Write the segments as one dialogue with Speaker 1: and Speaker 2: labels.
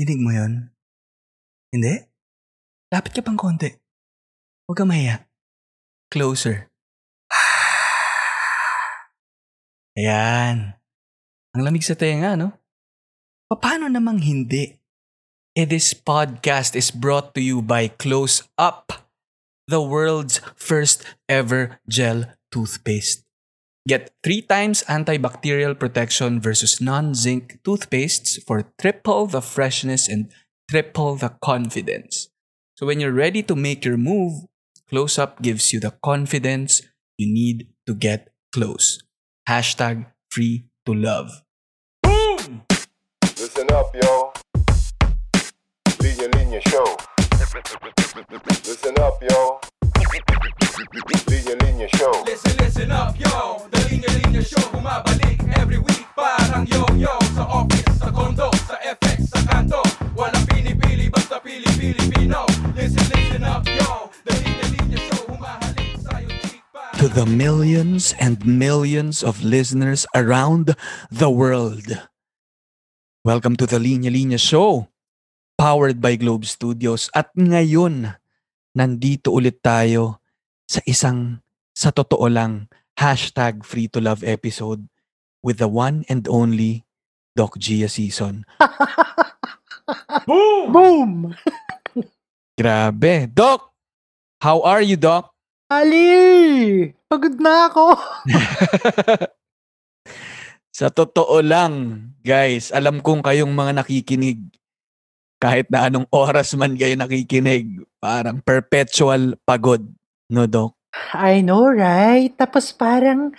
Speaker 1: Dinig mo yon? Hindi? Lapit ka pang konti. Huwag ka mahiya. Closer. Ayan. Ang lamig sa tenga, no? Paano namang hindi? Eh, this podcast is brought to you by Close Up, the world's first ever gel toothpaste. Get three times antibacterial protection versus non-zinc toothpastes for triple the freshness and triple the confidence. So when you're ready to make your move, Close Up gives you the confidence you need to get close. Hashtag free to love. Boom!
Speaker 2: Listen up, yo. Linya Linya Show. Listen up, yo. Linya Linya Show.
Speaker 3: Listen, listen up, yo. The Linya Linya Show Bumabalik every week. Parang yo-yo Sa office, sa condo, sa FX, sa kanto. Walang pinipili, basta pili-Pilipino Listen, listen up, yo. The Linya Linya Show Humahalik sa'yo, chick pa
Speaker 1: To the millions and millions of listeners around the world. Welcome to the Linya Linya Show, powered by Globe Studios. At ngayon, nandito ulit tayo sa isang, sa totoo lang, hashtag free to love episode with the one and only Doc Gia season.
Speaker 4: Boom!
Speaker 1: Grabe. Doc! How are you, Doc?
Speaker 4: Ali! Pagod na ako.
Speaker 1: Sa totoo lang, guys, alam kong kayong mga nakikinig, kahit na anong oras man kayo nakikinig, parang perpetual pagod. No, Doc?
Speaker 4: I know, right? Tapos parang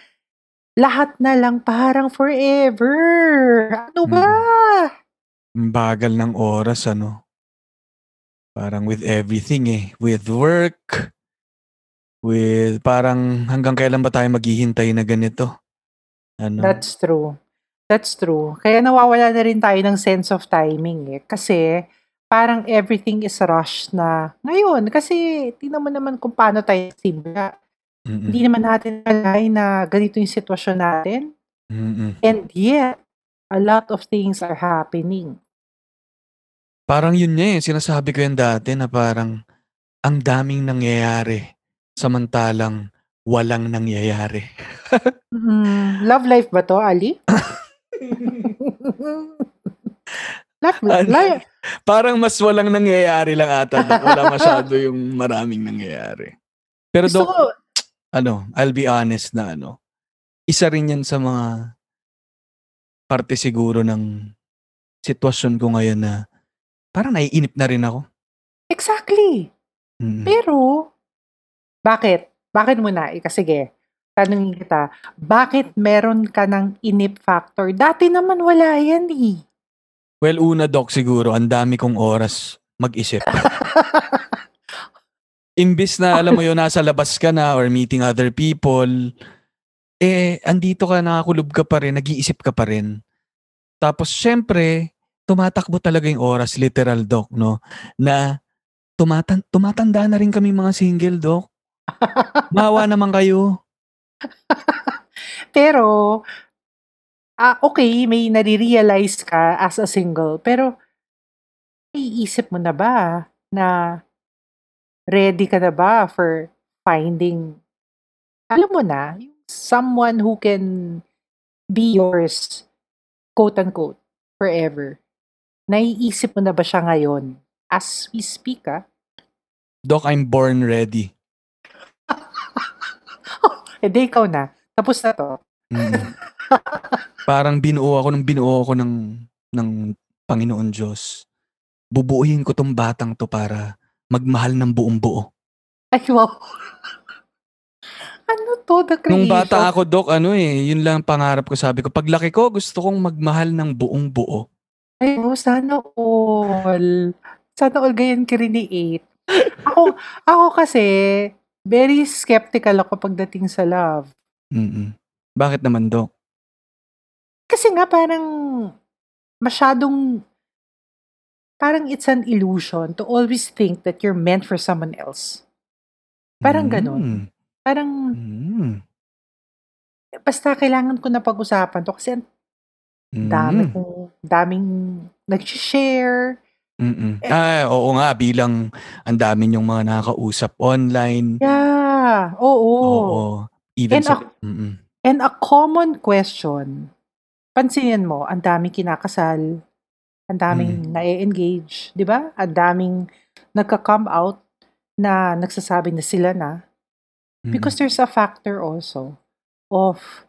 Speaker 4: lahat na lang parang forever. Ano ba?
Speaker 1: Ang bagal ng oras, ano? Parang with everything eh. With work, with parang hanggang kailan ba tayo maghihintay na ganito? Ano?
Speaker 4: That's true. That's true. Kaya nawawala na rin tayo ng sense of timing eh. Kasi parang everything is rushed na ngayon. Kasi tingnan mo naman kung paano tayo simula.
Speaker 1: Mm-mm.
Speaker 4: Hindi naman natin alay na ganito yung sitwasyon natin.
Speaker 1: Mm-mm.
Speaker 4: And yet, a lot of things are happening.
Speaker 1: Parang yun nga eh, sinasabi ko yan dati na parang ang daming nangyayari samantalang walang nangyayari.
Speaker 4: Mm, love life ba to, Ali? love,
Speaker 1: Ano?
Speaker 4: life.
Speaker 1: Parang mas walang nangyayari lang ata. Doc. Wala masyado yung maraming nangyayari. Pero
Speaker 4: Gusto ko,
Speaker 1: ano, I'll be honest na ano, isa rin yan sa mga parte siguro ng sitwasyon ko ngayon na parang naiinip na rin ako.
Speaker 4: exactly.
Speaker 1: Mm.
Speaker 4: Pero, bakit? Bakit muna? Ika, sige, tanungin kita, bakit meron ka ng inip factor? Dati naman wala yan eh.
Speaker 1: Well, una Doc siguro, ang dami kong oras mag-isip. Imbis na alam mo yun, nasa labas ka na or meeting other people, eh, andito ka, nakakulob ka pa rin, nag-iisip ka pa rin. Tapos, syempre, tumatakbo talaga yung oras, literal, Doc, no? Na tumatan tumatanda na rin kami mga single, Doc. Mawa naman kayo.
Speaker 4: Pero, ah okay, may nare-realize ka as a single, pero naiisip mo na ba na ready ka na ba for finding, alam mo na, someone who can be yours, quote-unquote, forever? Naiisip mo na ba siya ngayon? As we speak, ah.
Speaker 1: Doc, I'm born ready.
Speaker 4: Eh, di ikaw na. Tapos na to.
Speaker 1: Mm. Parang binuo ako ng binuo ako ng ng Panginoon Diyos. Bubuuhin ko tong batang to para magmahal ng buong buo.
Speaker 4: Ay, wow. ano to, the creation?
Speaker 1: Nung bata ako, Dok, ano eh, yun lang ang pangarap ko. Sabi ko, paglaki ko, gusto kong magmahal ng buong buo.
Speaker 4: Ay, oh, sana all. Sana all ganyan ka rin ni 8. Ako, ako kasi, very skeptical ako pagdating sa love.
Speaker 1: Mm-mm. Bakit naman, Dok?
Speaker 4: Kasi nga parang masyadong parang it's an illusion to always think that you're meant for someone else. Parang ganun. Parang
Speaker 1: Mm.
Speaker 4: basta kailangan ko na pag-usapan to kasi
Speaker 1: Mm.
Speaker 4: dami kong daming nag-share,
Speaker 1: Mm-mm. Ah, oo nga, bilang ang dami yung mga nakakausap online.
Speaker 4: Yeah, oo.
Speaker 1: Oo. Even
Speaker 4: And
Speaker 1: sa... Mm-mm.
Speaker 4: And a common question, pansinin mo, ang daming kinakasal, ang daming na-engage, di ba? Ang daming nagka-come out na nagsasabi na sila na.
Speaker 1: Mm-mm.
Speaker 4: Because there's a factor also of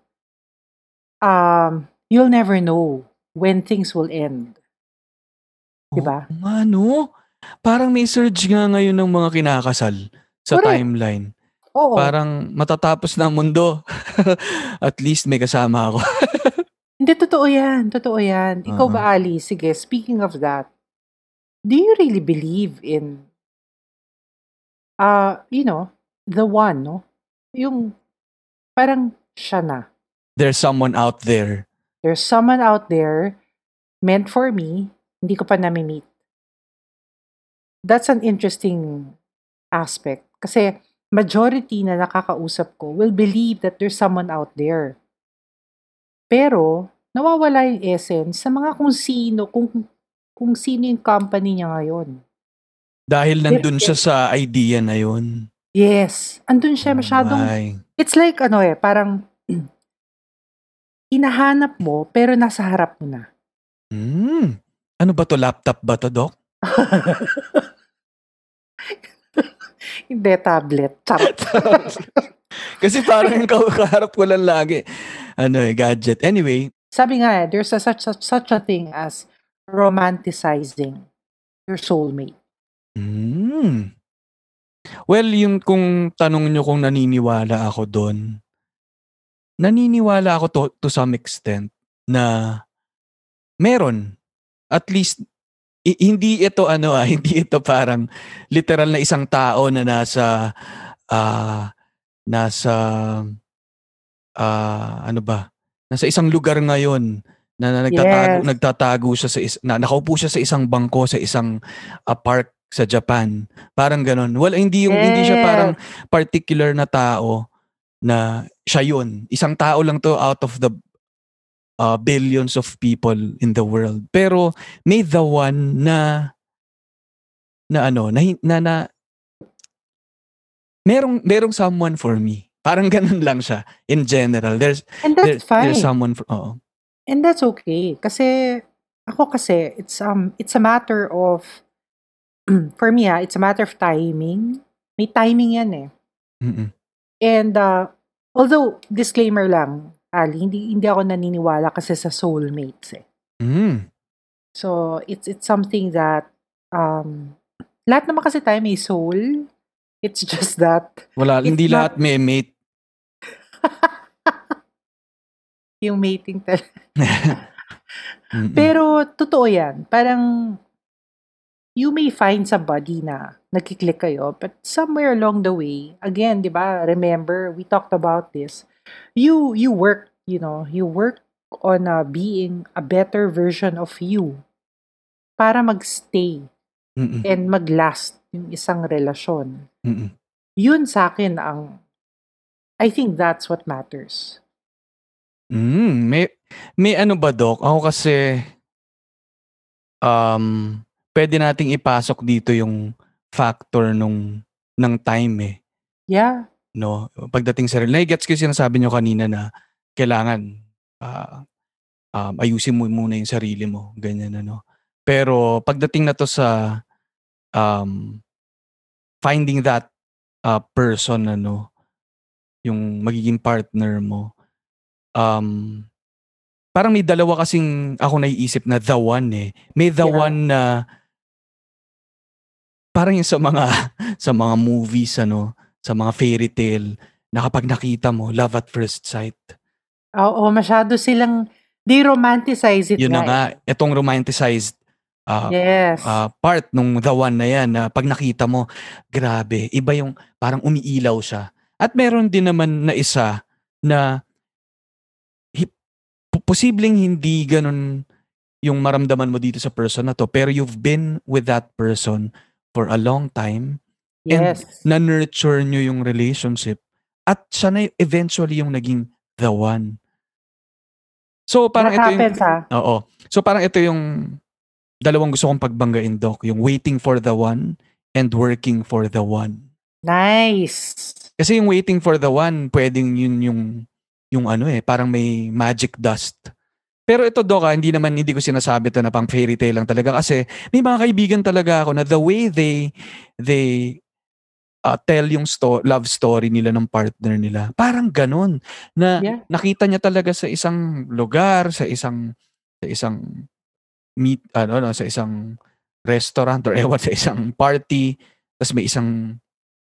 Speaker 4: um, you'll never know when things will end. Diba?
Speaker 1: Oo nga, no? Parang may surge nga ngayon ng mga kinakasal sa
Speaker 4: Correct.
Speaker 1: timeline.
Speaker 4: Oo.
Speaker 1: Parang matatapos na ang mundo. At least may kasama ako.
Speaker 4: Hindi, totoo yan. Totoo yan. Ikaw
Speaker 1: Oo.
Speaker 4: ba, Ali? Sige, speaking of that, do you really believe in, uh, you know, the one, no? Yung parang siya na.
Speaker 1: There's someone out there.
Speaker 4: There's someone out there meant for me, hindi ko pa nami-meet. That's an interesting aspect. Kasi majority na nakakausap ko will believe that there's someone out there. Pero, nawawala yung essence sa mga kung sino, kung, kung sino yung company niya ngayon.
Speaker 1: Dahil nandun
Speaker 4: Yes,
Speaker 1: siya sa idea na yun.
Speaker 4: Yes. Andun siya masyadong,
Speaker 1: Ay.
Speaker 4: it's like ano eh, parang hinahanap mo pero nasa harap mo na.
Speaker 1: Hmm. Ano ba to? Laptop ba to, Doc?
Speaker 4: Hindi, tablet. Charot.
Speaker 1: Kasi parang kaharap ko lang lagi. Ano eh, gadget. Anyway,
Speaker 4: Sabi nga, eh, there's a, such, such, such a thing as romanticizing your soulmate.
Speaker 1: Hmm. Well, yung kung tanong nyo kung naniniwala ako doon, naniniwala ako to, to some extent na meron. At least, i- hindi ito ano ah, hindi ito parang literal na isang tao na nasa, ah, nasa, ah, ano ba, nasa isang lugar ngayon na, na nagtatago,
Speaker 4: Yes.
Speaker 1: nagtatago siya sa is, na nakaupo siya sa isang bangko sa isang ah, park sa Japan. Parang ganun. Well, hindi yung hindi siya parang particular na tao na siya yun. Isang tao lang to out of the uh, billions of people in the world. Pero may the one na na ano, na, na, na merong, merong someone for me. Parang ganun lang siya in general. There's
Speaker 4: And
Speaker 1: there,
Speaker 4: that's fine.
Speaker 1: there's someone for, oo.
Speaker 4: And that's okay. Kasi, ako kasi, it's, um, it's a matter of, for me ah, it's a matter of timing. May timing yan eh.
Speaker 1: Mm-mm.
Speaker 4: And, uh, although, disclaimer lang, Ali, hindi, hindi ako naniniwala kasi sa soulmates eh.
Speaker 1: Mm.
Speaker 4: So, it's, it's something that, um, lahat naman kasi tayo may soul. It's just that,
Speaker 1: Wala, hindi
Speaker 4: not-
Speaker 1: lahat may mate.
Speaker 4: yung mating talaga. Pero totoo yan. Parang you may find somebody na nagkiklik kayo, but somewhere along the way, again, di ba, remember, we talked about this, you, you work, you know, you work on uh, being a better version of you para magstay
Speaker 1: Mm-mm.
Speaker 4: and maglast yung isang relasyon.
Speaker 1: Mm-mm.
Speaker 4: Yun sa akin ang, I think that's what matters.
Speaker 1: Mm, may may ano ba doc? Ako kasi um pwede nating ipasok dito yung factor nung ng time eh,
Speaker 4: Yeah.
Speaker 1: No? Pagdating sa gets ko yung sinasabi nyo kanina na kailangan ah, um, ayusin mo muna yung sarili mo, ganyan ano. Pero pagdating na to sa um finding that uh, person ano, yung magiging partner mo, um, parang may dalawa kasing ako naiisip na the one eh. May the
Speaker 4: Yeah.
Speaker 1: one na parang yung sa mga sa mga movies ano, sa mga fairy tale na kapag nakita mo, love at first sight.
Speaker 4: Oo, masyado silang, they romanticize it
Speaker 1: Yun na
Speaker 4: nga eh.
Speaker 1: itong romanticized ah,
Speaker 4: Yes.
Speaker 1: ah, part nung the one na yan na pag nakita mo, grabe, iba yung parang umiilaw siya. At meron din naman na isa na hi- po- posibleng hindi ganun yung maramdaman mo dito sa person na to, pero you've been with that person for a long time, and
Speaker 4: yes.
Speaker 1: na-nurture nyo yung relationship, at siya na eventually yung naging the one. So parang
Speaker 4: That
Speaker 1: ito yung,
Speaker 4: happens ah.
Speaker 1: Oo. So parang ito yung dalawang gusto kong pagbanggain, Doc. Yung waiting for the one and working for the one.
Speaker 4: Nice.
Speaker 1: Kasi yung waiting for the one, pwedeng yun yung, yung ano eh, parang may magic dust. Pero ito, Doc, ah, hindi naman, hindi ko sinasabi to na pang fairy tale lang talaga kasi may mga kaibigan talaga ako na the way they, they uh, tell yung sto- love story nila ng partner nila, parang ganun. Na
Speaker 4: Yeah.
Speaker 1: nakita niya talaga sa isang lugar, sa isang, sa isang meet, ano, no, sa isang restaurant or ewan, sa isang party, tapos may isang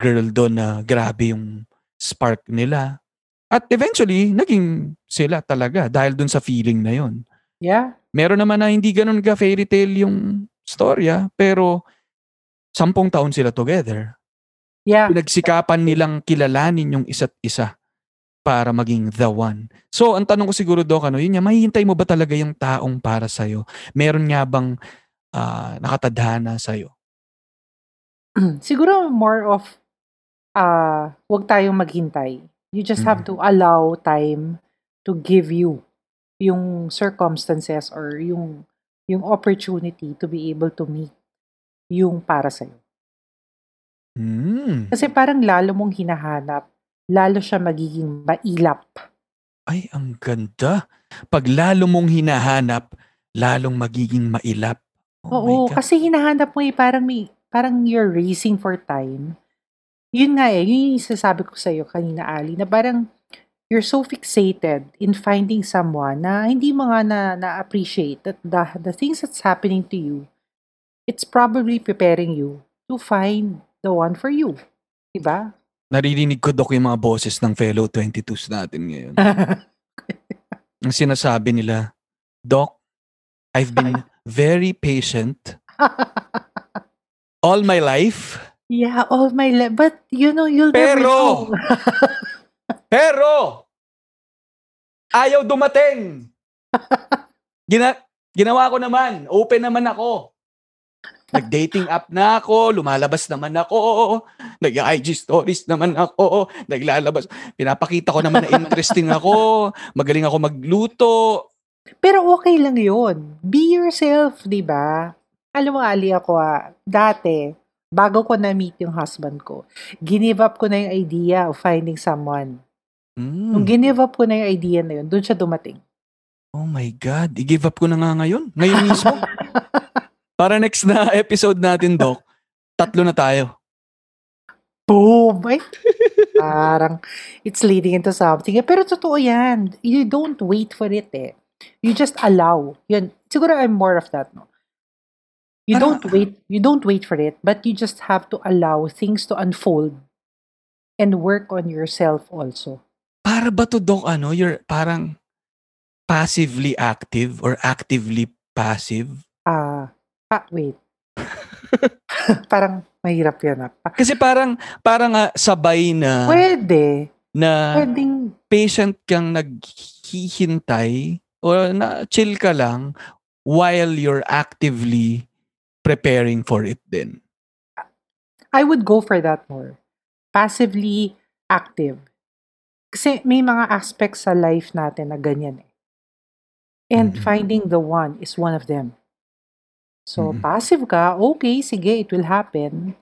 Speaker 1: girl doon na grabe yung spark nila. At eventually, naging sila talaga dahil dun sa feeling na yon.
Speaker 4: Yeah.
Speaker 1: Meron naman na hindi ganun ka fairy tale yung storya, pero sampung taon sila together.
Speaker 4: Yeah.
Speaker 1: Pinagsikapan nilang kilalanin yung isa't isa para maging the one. So, ang tanong ko siguro, Doc, ano, yun nga, mahihintay mo ba talaga yung taong para sa'yo? Meron nga bang ah, nakatadhana sa'yo?
Speaker 4: Siguro more of uh, wag tayong maghintay. You just have
Speaker 1: Mm.
Speaker 4: to allow time to give you yung circumstances or yung yung opportunity to be able to meet yung para sa'yo.
Speaker 1: Hmm.
Speaker 4: Kasi parang lalo mong hinahanap, lalo siya magiging mailap.
Speaker 1: Ay, ang ganda. Pag lalo mong hinahanap, lalong magiging mailap. Oh
Speaker 4: Oo, kasi hinahanap mo eh, parang may, parang you're racing for time. Yun nga eh, yun yung sasabi ko sa'yo kanina, Ali, na parang you're so fixated in finding someone na hindi mo nga na, na-appreciate that the, the things that's happening to you, it's probably preparing you to find the one for you. Diba?
Speaker 1: Naririnig ko, Dok, yung mga boses ng fellow 22s natin ngayon. Ang sinasabi nila, Doc, I've been very patient all my life,
Speaker 4: yeah, all my life. But, you know, you'll never
Speaker 1: Pero,
Speaker 4: know.
Speaker 1: pero, ayaw dumating. Gina, ginawa ko naman. Open naman ako. Nag-dating app na ako, lumalabas naman ako, nag-IG stories naman ako, naglalabas. Pinapakita ko naman na interesting ako, magaling ako magluto.
Speaker 4: Pero okay lang yun. Be yourself, di ba? Alam mo, Ali, ako ah, dati, bago ko na-meet yung husband ko, ginive up ko na yung idea of finding someone. Nung
Speaker 1: Mm.
Speaker 4: ginive up ko na yung idea na yun, doon siya dumating.
Speaker 1: Oh my God, i-give up ko na nga ngayon. Ngayon mismo. Para next na episode natin, Doc, tatlo na tayo.
Speaker 4: Boom! Ay, parang it's leading into something. Eh, Pero totoo yan. You don't wait for it eh. You just allow. Yun. Siguro I'm more of that, no? You
Speaker 1: Parang-
Speaker 4: don't wait. You don't wait for it, but you just have to allow things to unfold and work on yourself also.
Speaker 1: Para ba to, Doc, ano, you're parang passively active or actively passive?
Speaker 4: Ah, ah wait. parang mahirap yan. Ah. Pa-
Speaker 1: Kasi parang, parang ah, sabay na,
Speaker 4: Pwede.
Speaker 1: na
Speaker 4: Pwedeng,
Speaker 1: patient kang naghihintay o na chill ka lang while you're actively preparing for it din.
Speaker 4: I would go for that more. Passively active. Kasi may mga aspects sa life natin na ganyan eh. And
Speaker 1: Mhm.
Speaker 4: finding the one is one of them. So,
Speaker 1: Mhm.
Speaker 4: passive ka, okay, sige, it will happen.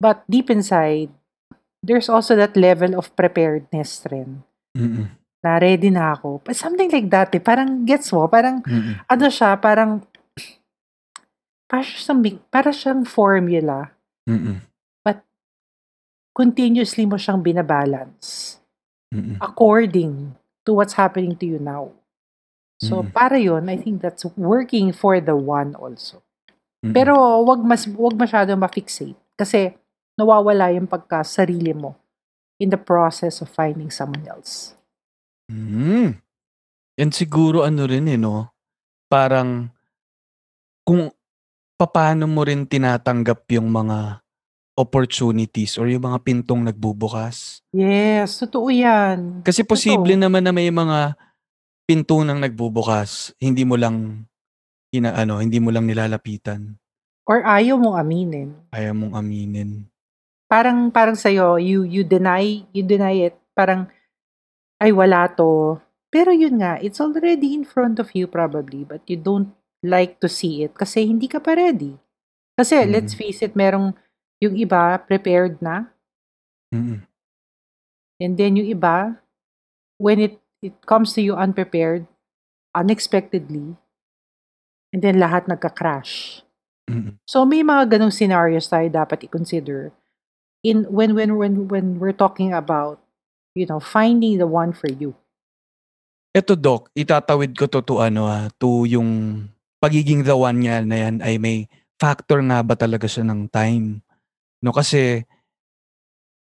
Speaker 4: But deep inside, there's also that level of preparedness rin.
Speaker 1: Mm-mm.
Speaker 4: Na ready na ako. But something like that eh. Parang gets mo, parang
Speaker 1: Mm-mm.
Speaker 4: ano siya, parang para siyang, para siyang formula
Speaker 1: Mm-mm.
Speaker 4: continuously mo siyang binabalance
Speaker 1: Mm-mm.
Speaker 4: according to what's happening to you now. So,
Speaker 1: Mm.
Speaker 4: para yon I think that's working for the one also.
Speaker 1: Mm-mm.
Speaker 4: Pero, wag, mas, wag masyado ma-fixate. Kasi, nawawala yung pagka-sarili mo in the process of finding someone else.
Speaker 1: Mm. Yan siguro ano rin eh, no? Parang kung paano mo rin tinatanggap yung mga opportunities or yung mga pintong nagbubukas.
Speaker 4: Yes, totoo yan.
Speaker 1: Kasi posible
Speaker 4: Totoo.
Speaker 1: naman na may mga pinto nang nagbubukas, hindi mo lang ina ano, hindi mo lang nilalapitan.
Speaker 4: Or ayaw mong aminin.
Speaker 1: Kaya mong aminin.
Speaker 4: Parang, parang sa'yo, you, you deny, you deny it. Parang, ay wala to. Pero yun nga, it's already in front of you probably, but you don't like to see it kasi hindi ka pa ready. Kasi
Speaker 1: Mm.
Speaker 4: let's face it, merong yung iba prepared na
Speaker 1: Mm.
Speaker 4: and then yung iba when it it comes to you unprepared, unexpectedly, and then lahat nagka-crash.
Speaker 1: Mm.
Speaker 4: So may mga ganong scenarios tayo dapat i-consider in when when when when we're talking about you know finding the one for you.
Speaker 1: Eto Doc, itatawid ko to to ano ah, to yung pagiging the one niya na yan ay may factor nga ba talaga siya ng time. No kasi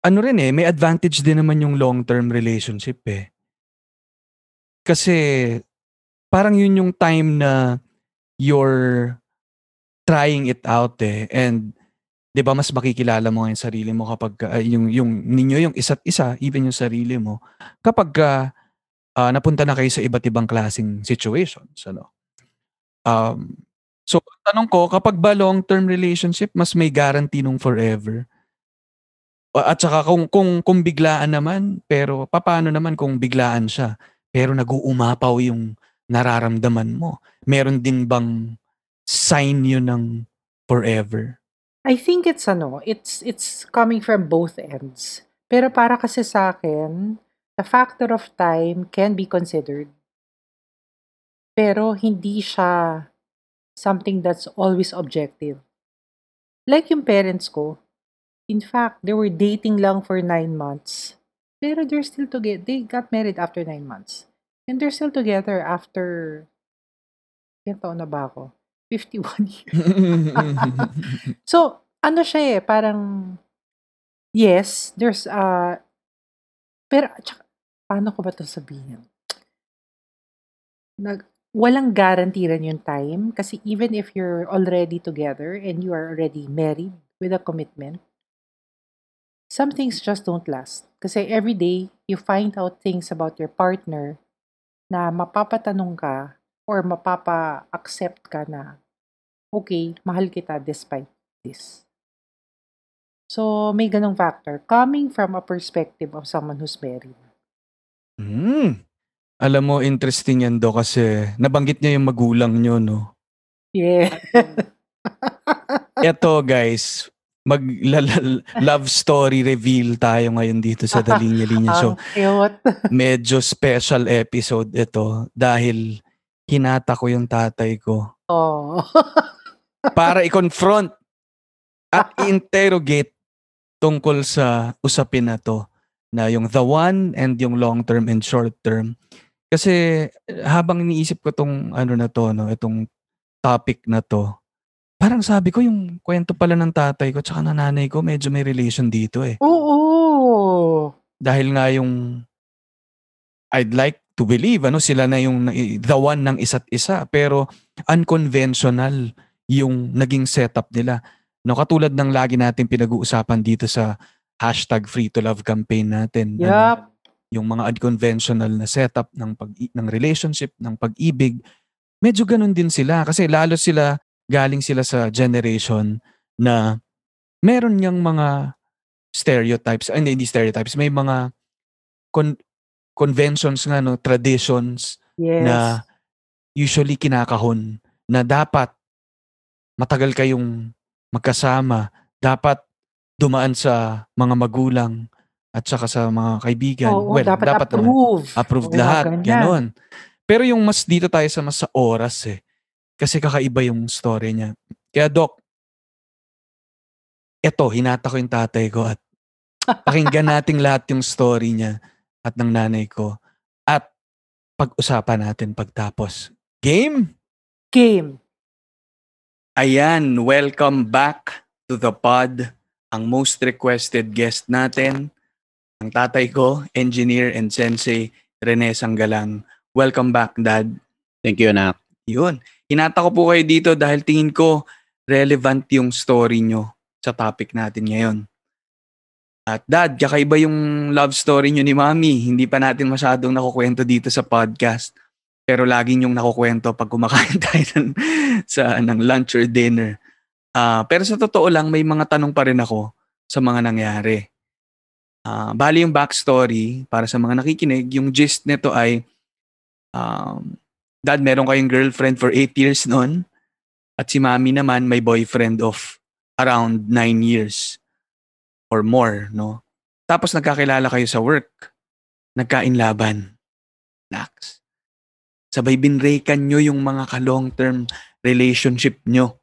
Speaker 1: ano rin eh, may advantage din naman yung long-term relationship eh. Kasi parang yun yung time na you're trying it out eh. And 'di ba mas makikilala mo yung sarili mo kapag ah, yung yung ninyo yung isa't isa, even yung sarili mo kapag ah, ah, napunta na kayo sa iba't ibang klaseng situations, ano. Um, so tanong ko, kapag ba long-term relationship, mas may guarantee nung forever? At saka kung, kung, kung biglaan naman, pero papaano naman kung biglaan siya, pero nag-uumapaw yung nararamdaman mo? Meron din bang sign yun ng forever?
Speaker 4: I think it's ano, it's it's coming from both ends. Pero para kasi sa akin, the factor of time can be considered. Pero hindi siya something that's always objective. Like yung parents ko, in fact, they were dating lang for nine months. Pero they're still together. They got married after nine months. And they're still together after, ilang taon na ba ako? 51 years. So, ano siya eh, parang, yes, there's, uh, pero, tsaka, paano ko ba ito sabihin? Nag, walang guarantee rin yung time kasi even if you're already together and you are already married with a commitment, some things just don't last. Kasi every day, you find out things about your partner na mapapatanong ka or mapapa-accept ka na, okay, mahal kita despite this. So, may ganong factor. Coming from a perspective of someone who's married.
Speaker 1: Hmm. Alam mo, interesting yan do kasi nabanggit niya yung magulang nyo, no?
Speaker 4: Yeah.
Speaker 1: Eto guys, mag love story reveal tayo ngayon dito sa Dalinya Linya
Speaker 4: cute.
Speaker 1: Medyo special episode ito dahil hinata ko yung tatay ko
Speaker 4: Oh.
Speaker 1: para i-confront at interrogate tungkol sa usapin na to na yung the one and yung long term and short term. Kasi habang iniisip ko tong ano na to, no, itong topic na to, parang sabi ko yung kwento pala ng tatay ko tsaka ng nanay ko medyo may relation dito eh.
Speaker 4: Oo.
Speaker 1: Dahil nga yung I'd like to believe ano sila na yung the one ng isa't isa pero unconventional yung naging setup nila. No katulad ng lagi natin pinag-uusapan dito sa hashtag free to love campaign natin. ano,
Speaker 4: Yup.
Speaker 1: yung mga unconventional na setup ng pag ng relationship, ng pag-ibig, medyo ganun din sila kasi lalo sila galing sila sa generation na meron niyang mga stereotypes, ay, hindi stereotypes, may mga con- conventions nga no, traditions
Speaker 4: Yes.
Speaker 1: na usually kinakahon na dapat matagal kayong magkasama, dapat dumaan sa mga magulang at saka sa mga kaibigan.
Speaker 4: Oo,
Speaker 1: well,
Speaker 4: dapat,
Speaker 1: dapat naman
Speaker 4: approve.
Speaker 1: approved
Speaker 4: Oo,
Speaker 1: lahat,
Speaker 4: ganyan.
Speaker 1: ganon. Pero yung mas dito tayo sa mas sa oras eh. Kasi kakaiba yung story niya. Kaya Doc, eto, hinata ko yung tatay ko at pakinggan natin lahat yung story niya at ng nanay ko at pag-usapan natin pagtapos. Game?
Speaker 4: Game.
Speaker 1: Ayan, welcome back to the pod. Ang most requested guest natin, ang tatay ko, engineer and sensei, Rene Sanggalang. Welcome back, Dad.
Speaker 5: Thank you, anak.
Speaker 1: Yun. Hinata ko po kayo dito dahil tingin ko relevant yung story nyo sa topic natin ngayon. At Dad, kakaiba yung love story nyo ni Mami. Hindi pa natin masyadong nakukwento dito sa podcast. Pero laging yung nakukwento pag kumakain tayo ng, sa, ng lunch or dinner. Ah, pero sa totoo lang, may mga tanong pa rin ako sa mga nangyari. Ah, bali yung backstory, para sa mga nakikinig, yung gist nito ay um, dad, meron kayong girlfriend for 8 years noon. At si mami naman may boyfriend of around 9 years or more, no? Tapos nagkakilala kayo sa work. Nagkain laban. Nax. Sabay binreakan nyo yung mga ka-long term relationship nyo.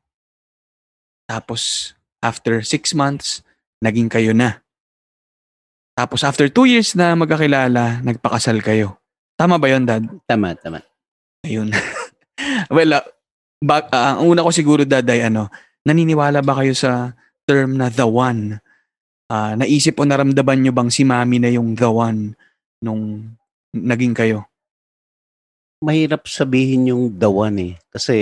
Speaker 1: Tapos, after 6 months, naging kayo na. Tapos after 2 years na magkakilala, nagpakasal kayo. Tama ba yun, Dad?
Speaker 5: Tama, tama.
Speaker 1: Ayun. well, ah, ba- ah, ang una ko siguro, Dad, ay ano, naniniwala ba kayo sa term na the one? Ah, naisip o naramdaman nyo bang si mami na yung the one nung naging kayo?
Speaker 5: Mahirap sabihin yung the one eh. Kasi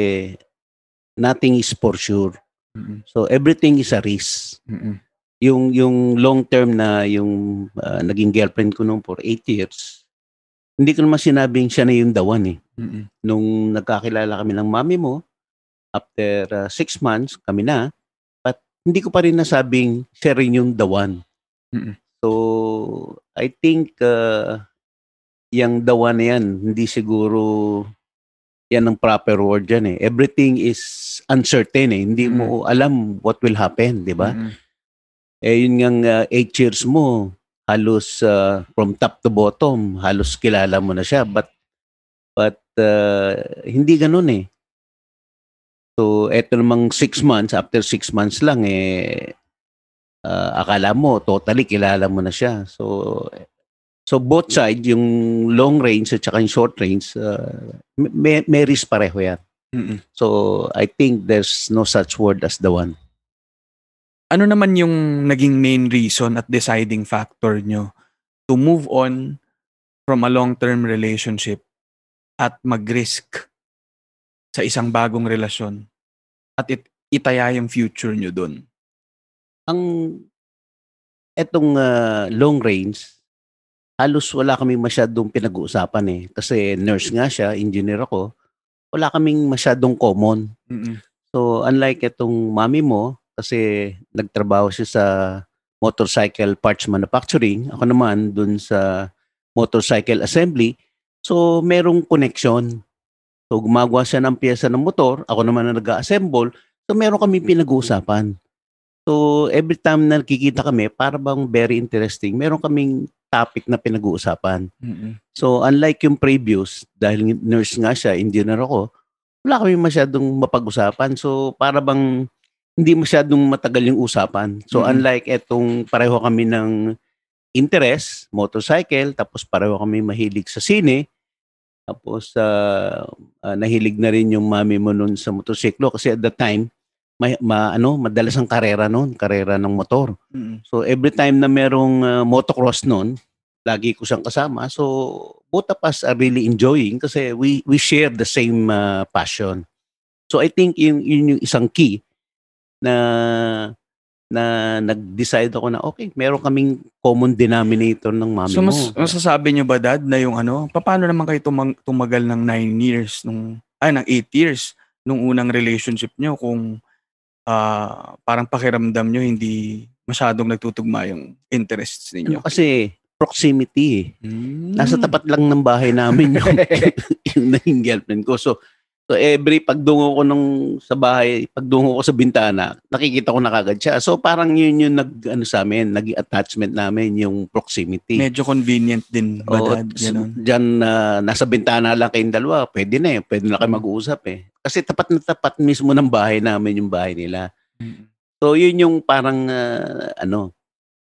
Speaker 5: nothing is for sure.
Speaker 1: Mm-mm.
Speaker 5: So everything is a risk.
Speaker 1: Mm-mm.
Speaker 5: Yung yung long term na yung ah, naging girlfriend ko noon for 8 years. Hindi ko naman sinabing siya na yung the one eh.
Speaker 1: Mm-mm.
Speaker 5: Nung nagkakilala kami ng mami mo, after 6 months kami na, but hindi ko pa rin nasabing siya rin yung the one.
Speaker 1: Mm-mm.
Speaker 5: So, I think uh, yung the one na yan, hindi siguro yan ang proper word yan eh. Everything is uncertain eh. Hindi mo alam what will happen, di ba?
Speaker 1: Mm-mm.
Speaker 5: Eh yun nga uh, eight years mo, halos uh, from top to bottom, halos kilala mo na siya. But, but uh, hindi ganun eh. So, eto namang six months, after six months lang eh, uh, akala mo, totally kilala mo na siya. So, so both side, yung long range at saka yung short range, uh, may, may risk pareho yan.
Speaker 1: Mm-mm.
Speaker 5: So, I think there's no such word as the one.
Speaker 1: Ano naman yung naging main reason at deciding factor nyo to move on from a long-term relationship at mag-risk sa isang bagong relasyon at it, itaya yung future nyo dun?
Speaker 5: ang etong ah, long range, halos wala kami masyadong pinag-uusapan eh. Kasi nurse nga siya, engineer ako, wala kaming masyadong common.
Speaker 1: Mm-mm.
Speaker 5: So unlike etong mami mo, kasi nagtrabaho siya sa motorcycle parts manufacturing, ako naman dun sa motorcycle assembly, so merong connection. So gumagawa siya ng pyesa ng motor, ako naman na nag-assemble, so meron kami pinag-uusapan. So every time na nakikita kami, para bang very interesting, meron kaming topic na pinag-uusapan.
Speaker 1: Mm-mm.
Speaker 5: So unlike yung previous, dahil nurse nga siya, engineer ako, wala kami masyadong mapag-usapan. So para bang hindi masyadong matagal yung usapan. So
Speaker 1: Mhm.
Speaker 5: unlike etong pareho kami ng interest, motorcycle, tapos pareho kami mahilig sa sine, tapos ah, ah, nahilig na rin yung mami mo nun sa motorsiklo kasi at the time, may, ma, ano, madalas ang karera noon, karera ng motor.
Speaker 1: Mm-mm.
Speaker 5: So every time na merong uh, motocross noon, lagi ko siyang kasama. So both of us are really enjoying kasi we we share the same uh, passion. So I think yun, yun yung isang key na na nag-decide ako na okay, meron kaming common denominator ng mami
Speaker 1: So mas,
Speaker 5: mo.
Speaker 1: masasabi nyo ba dad na yung ano, paano naman kayo tumang, tumagal ng 9 years nung ay ng 8 years nung unang relationship nyo kung ah, parang pakiramdam nyo hindi masyadong nagtutugma yung interests
Speaker 5: Ano
Speaker 1: ninyo.
Speaker 5: kasi proximity eh.
Speaker 1: Hmm.
Speaker 5: Nasa tapat lang ng bahay namin yung, yung naging girlfriend ko. So, so every pagdungo ko nung sa bahay, pagdungo ko sa bintana, nakikita ko na kagad siya. So parang yun yung nag, ano sa amin, naging attachment namin, yung proximity.
Speaker 1: Medyo convenient din ba
Speaker 5: Oo,
Speaker 1: dad? Ganun.
Speaker 5: Diyan na nasa bintana lang kayong dalawa, pwede na eh. Pwede na kayo mag-uusap eh. Kasi tapat na tapat mismo ng bahay namin yung bahay nila.
Speaker 1: Mm.
Speaker 5: So yun yung parang ah, ano.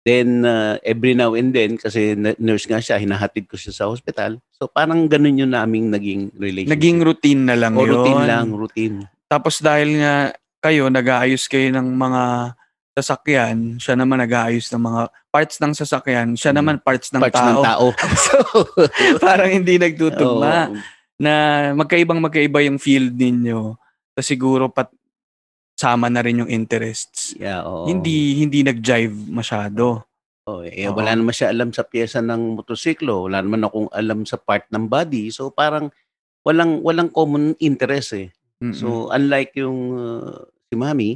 Speaker 5: Then ah, every now and then kasi nurse nga siya, hinahatid ko siya sa hospital. So parang ganun yung naming naging relationship.
Speaker 1: Naging routine na lang
Speaker 5: O,
Speaker 1: yun.
Speaker 5: routine lang, routine.
Speaker 1: Tapos dahil nga kayo, nag-aayos kayo ng mga sasakyan, siya naman nag-aayos ng mga parts ng sasakyan, siya
Speaker 5: Mm.
Speaker 1: naman parts ng
Speaker 5: Parts
Speaker 1: tao.
Speaker 5: ng tao.
Speaker 1: so, parang hindi nagtutugma.
Speaker 5: Oo.
Speaker 1: na magkaibang magkaiba yung field ninyo. So siguro pat sama na rin yung interests.
Speaker 5: Yeah, oo.
Speaker 1: Hindi hindi nag-jive masyado.
Speaker 5: Oh, eh,
Speaker 1: Oo.
Speaker 5: wala naman siya alam sa pyesa ng motosiklo, wala naman akong alam sa part ng body. So parang walang walang common interest eh.
Speaker 1: Mm-mm.
Speaker 5: So unlike yung uh, si Mami,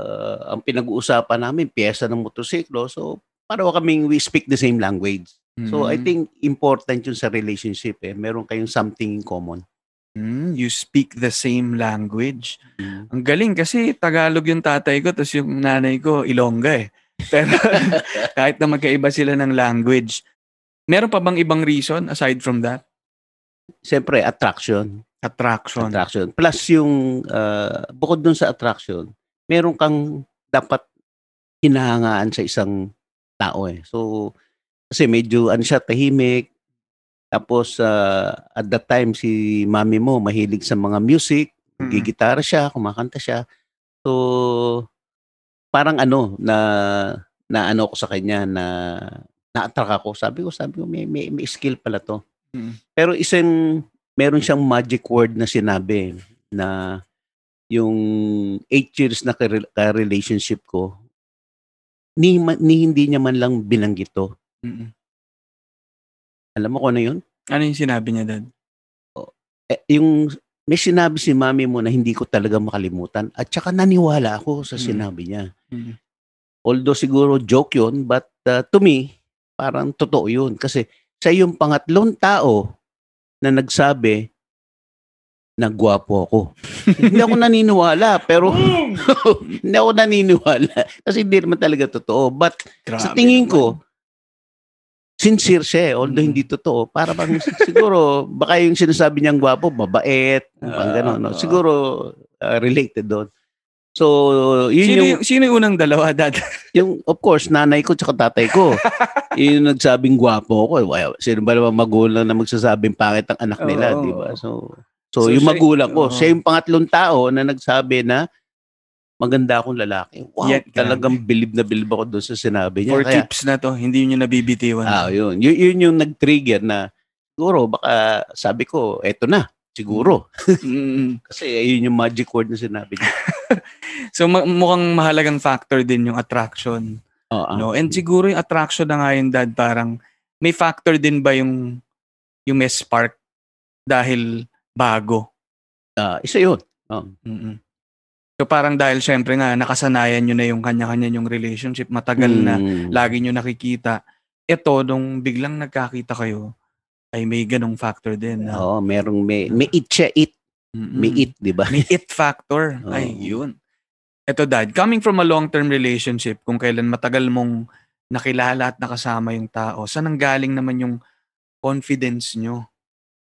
Speaker 5: uh, ang pinag-uusapan namin pyesa ng motosiklo. So pareho kaming we speak the same language. So I think important yun sa relationship eh. Meron kayong something in common.
Speaker 1: Hmm, you speak the same language.
Speaker 5: Mm.
Speaker 1: Ang galing kasi Tagalog yung tatay ko tapos yung nanay ko Ilongga eh. Pero kahit na magkaiba sila ng language. Meron pa bang ibang reason aside from that?
Speaker 5: Siyempre, attraction.
Speaker 1: Attraction.
Speaker 5: Attraction. Plus yung, uh, bukod dun sa attraction, meron kang dapat hinahangaan sa isang tao eh. So, kasi medyo ano siya, tahimik. Tapos, uh, at that time, si mami mo mahilig sa mga music.
Speaker 1: Mm-mm.
Speaker 5: Gigitara siya, kumakanta siya. So, parang ano, na, na ano ko sa kanya, na na-attract ako. Sabi ko, sabi ko, may, may, may skill pala to.
Speaker 1: Mm.
Speaker 5: Pero isang, meron siyang magic word na sinabi na yung eight years na ka- ka-relationship ko, ni, ni hindi niya man lang binanggit to.
Speaker 1: Mm-mm.
Speaker 5: Alam mo kung ano yun?
Speaker 1: Ano yung sinabi niya, Dad?
Speaker 5: Eh, yung may sinabi si mami mo na hindi ko talaga makalimutan at saka naniwala ako sa
Speaker 1: Mm.
Speaker 5: sinabi niya.
Speaker 1: Mm.
Speaker 5: Although siguro joke yun, but uh, to me, parang totoo yun. Kasi siya yung pangatlong tao na nagsabi na gwapo ako. hindi ako naniniwala, pero hindi ako naniniwala. Kasi hindi naman talaga totoo. But sa
Speaker 1: Grabe
Speaker 5: tingin
Speaker 1: naman.
Speaker 5: ko, sincere siya eh, although
Speaker 1: Mm.
Speaker 5: hindi totoo. Para bang siguro, baka yung sinasabi niyang gwapo, mabait, pang gano'n. No?
Speaker 1: Ah.
Speaker 5: Siguro, uh, related doon. So, yun
Speaker 1: Sino
Speaker 5: yung,
Speaker 1: yung, sino yung unang dalawa, Dad?
Speaker 5: yung, of course, nanay ko tsaka tatay ko. yun yung nagsabing gwapo ako. Wow, sino ba naman magulang na magsasabing pangit ang anak nila,
Speaker 1: Oo.
Speaker 5: di ba? So,
Speaker 1: So,
Speaker 5: so, yung
Speaker 1: siya-
Speaker 5: magulang ko,
Speaker 1: oo.
Speaker 5: siya yung pangatlong tao na nagsabi na maganda akong lalaki. Wow,
Speaker 1: Yan, grabe.
Speaker 5: talagang bilib na bilib ako doon sa sinabi niya.
Speaker 1: For
Speaker 5: Kaya,
Speaker 1: tips na to, hindi nyo nabibitiwan.
Speaker 5: Ah, yun. Yun, yun yung nag-trigger na siguro baka sabi ko, eto na, siguro.
Speaker 1: Mm.
Speaker 5: Kasi yun yung magic word na sinabi niya.
Speaker 1: So ma- mukhang mahalagang factor din yung attraction.
Speaker 5: Oo.
Speaker 1: No? And siguro yung attraction na nga yun, Dad, parang may factor din ba yung yung may spark dahil bago?
Speaker 5: Ah, isa yun.
Speaker 1: Mm-mm. So parang dahil syempre nga nakasanayan nyo na yung kanya-kanya yung relationship, matagal na,
Speaker 5: Mm.
Speaker 1: lagi nyo nakikita. Ito, nung biglang nagkakita kayo, ay may ganong factor din. Na,
Speaker 5: Oo, merong may, may it siya, it.
Speaker 1: Mm-mm.
Speaker 5: May it, di ba?
Speaker 1: May it factor.
Speaker 5: Oo.
Speaker 1: Ay, yun. Ito, Dad, coming from a long-term relationship, kung kailan matagal mong nakilala at nakasama yung tao, saan ang galing naman yung confidence nyo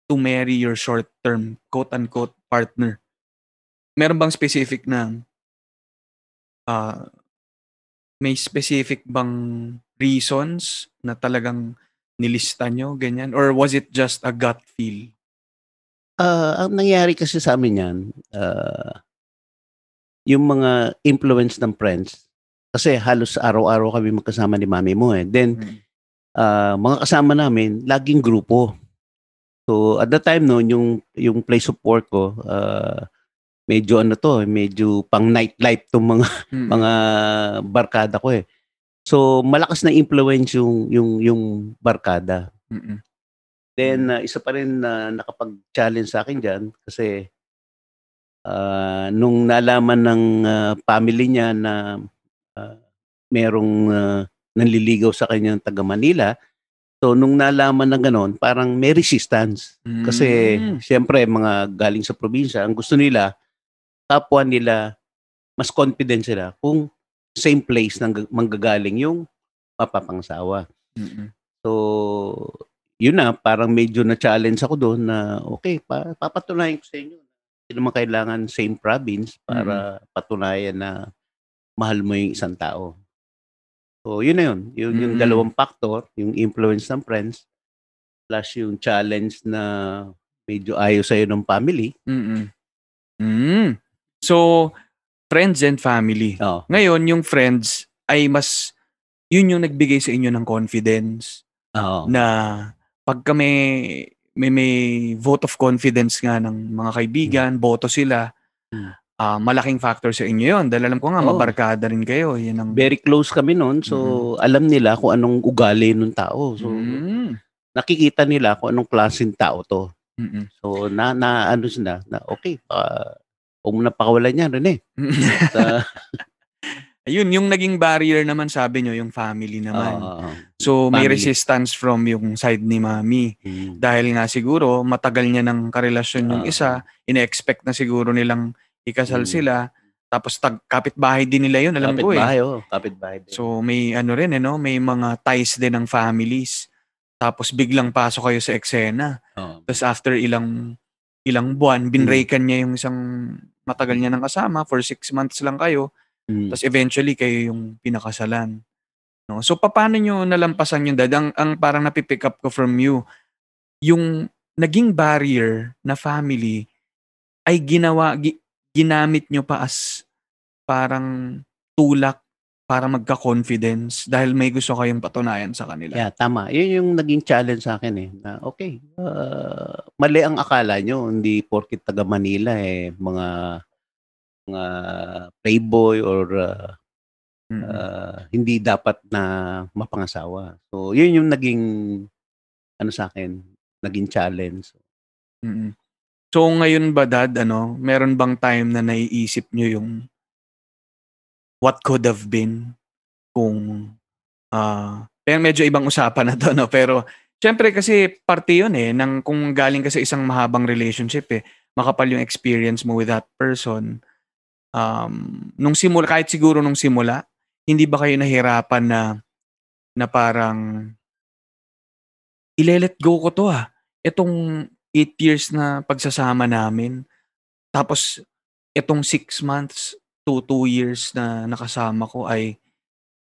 Speaker 1: to marry your short-term, quote-unquote, partner? Meron bang specific na ah, may specific bang reasons na talagang nilista nyo, ganyan? Or was it just a gut feel?
Speaker 5: Ah, ang nangyari kasi sa amin yan, ah, yung mga influence ng friends, kasi halos araw-araw kami magkasama ni mami mo eh. Then,
Speaker 1: Mm.
Speaker 5: ah, mga kasama namin, laging grupo. So, at that time noon, yung, yung place of work ko, ah, medyo ano to, medyo pang nightlife tong mga
Speaker 1: Mm.
Speaker 5: mga barkada ko eh. So, malakas na influence yung yung yung barkada.
Speaker 1: Mm-mm.
Speaker 5: Then uh, isa pa rin na nakapag-challenge sa akin diyan kasi ah, nung nalaman ng ah, family niya na ah, merong ah, nanliligaw sa kanya ng taga Manila. So nung nalaman ng ganon, parang may resistance. Kasi
Speaker 1: Mm.
Speaker 5: siyempre mga galing sa probinsya, ang gusto nila kapwa nila mas confident sila kung same place nang manggagaling yung mapapangsawa.
Speaker 1: Mm-mm.
Speaker 5: So, yun na, parang medyo na-challenge ako doon na, okay, pa, papatunayan ko sa inyo. Hindi naman kailangan same province para patunayan na mahal mo yung isang tao. So, yun na yun. Yun yung
Speaker 1: Mm.
Speaker 5: dalawang factor, yung influence ng friends, plus yung challenge na medyo ayaw sa'yo ng family.
Speaker 1: Mm-mm. Mm. So, friends and family.
Speaker 5: Oh,
Speaker 1: Ngayon, yung friends ay mas, yun yung nagbigay sa inyo ng confidence
Speaker 5: Oo.
Speaker 1: na pagka may, may, may vote of confidence nga ng mga kaibigan, boto sila,
Speaker 5: Mm.
Speaker 1: ah, malaking factor sa inyo yun. Dahil alam ko nga,
Speaker 5: Oo.
Speaker 1: mabarkada rin kayo. Yan ang,
Speaker 5: Very close kami noon. So, alam nila kung anong ugali ng tao. So,
Speaker 1: Mm.
Speaker 5: nakikita nila kung anong klaseng tao to.
Speaker 1: Mm-mm.
Speaker 5: So, na, na ano sila, na okay, uh, huwag mo na pakawalan yan, Rene. At, ah,
Speaker 1: Ayun, yung naging barrier naman sabi nyo, yung family naman.
Speaker 5: Oo.
Speaker 1: so may
Speaker 5: family.
Speaker 1: resistance from yung side ni mami.
Speaker 5: Mm.
Speaker 1: Dahil nga siguro matagal niya ng karelasyon yung
Speaker 5: Ah.
Speaker 1: isa, ine-expect na siguro nilang ikasal
Speaker 5: Mm.
Speaker 1: sila. Tapos tag kapitbahay din nila yun, alam ko eh.
Speaker 5: Kapitbahay, oh. Kapitbahay din.
Speaker 1: So may ano rin eh, no? may mga ties din ng families. Tapos biglang pasok kayo sa eksena.
Speaker 5: Oo.
Speaker 1: Tapos after ilang ilang buwan, binrakan niya yung isang matagal niya nang kasama for six months lang kayo.
Speaker 5: Mm.
Speaker 1: Tapos eventually kayo yung pinakasalan. No? So paano nyo nalampasan yung dad? Ang, ang parang napipick up ko from you, yung naging barrier na family ay ginawa, gi- ginamit nyo pa as parang tulak para magka-confidence dahil may gusto kayong patunayan sa kanila.
Speaker 5: Yeah, tama. Yun yung naging challenge sa akin eh. Na, okay, uh, mali ang akala nyo. Hindi porkit taga Manila eh, mga mga playboy or uh,
Speaker 1: Mm.
Speaker 5: uh, hindi dapat na mapangasawa. So, yun yung naging ano sa akin, naging challenge.
Speaker 1: Mm. So ngayon ba dad, ano, meron bang time na naiisip nyo yung what could have been kung ah pero medyo ibang usapan na to no pero syempre kasi parte yun eh ng kung galing ka sa isang mahabang relationship eh makapal yung experience mo with that person um nung simula kahit siguro nung simula hindi ba kayo nahirapan na na parang ile-let go ko to ah itong 8 years na pagsasama namin. Tapos, itong 6 months to 2 years na nakasama ko ay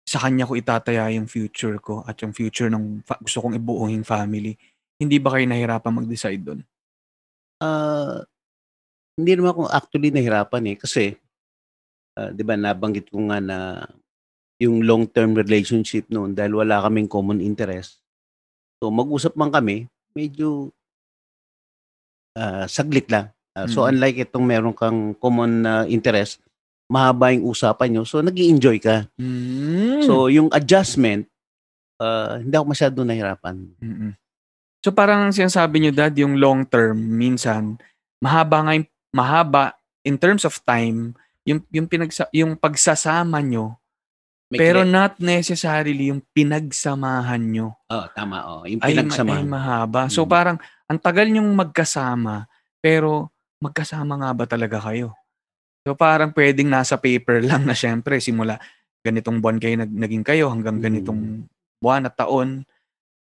Speaker 1: sa kanya ko itataya yung future ko at yung future ng fa- gusto kong ibuuing family. Hindi ba kayo nahirapan mag-decide doon?
Speaker 5: Ah, hindi naman ako actually nahirapan eh kasi ah, 'di ba nabanggit ko nga na yung long-term relationship noon dahil wala kaming common interest. So mag-usap man kami, medyo ah, saglit lang. Ah, so
Speaker 1: Mm.
Speaker 5: unlike itong meron kang common na interest, mahaba yung usapan nyo. So nag enjoy ka.
Speaker 1: Mm.
Speaker 5: So yung adjustment, ah, hindi ako masyado nahirapan.
Speaker 1: Mm-mm. So parang sinasabi nyo dad, yung long term, minsan, mahaba nga yung, mahaba in terms of time, yung, yung, pinagsa, yung pagsasama nyo,
Speaker 5: May
Speaker 1: pero
Speaker 5: clear-
Speaker 1: not necessarily yung pinagsamahan nyo.
Speaker 5: oh, tama oh, yung
Speaker 1: ay, ma-
Speaker 5: pinagsama.
Speaker 1: ay mahaba. So
Speaker 5: Mm.
Speaker 1: parang ang tagal nyong magkasama, pero magkasama nga ba talaga kayo? So parang pwedeng nasa paper lang na syempre simula ganitong buwan kayo nag, naging kayo hanggang
Speaker 5: Mm.
Speaker 1: ganitong buwan at taon.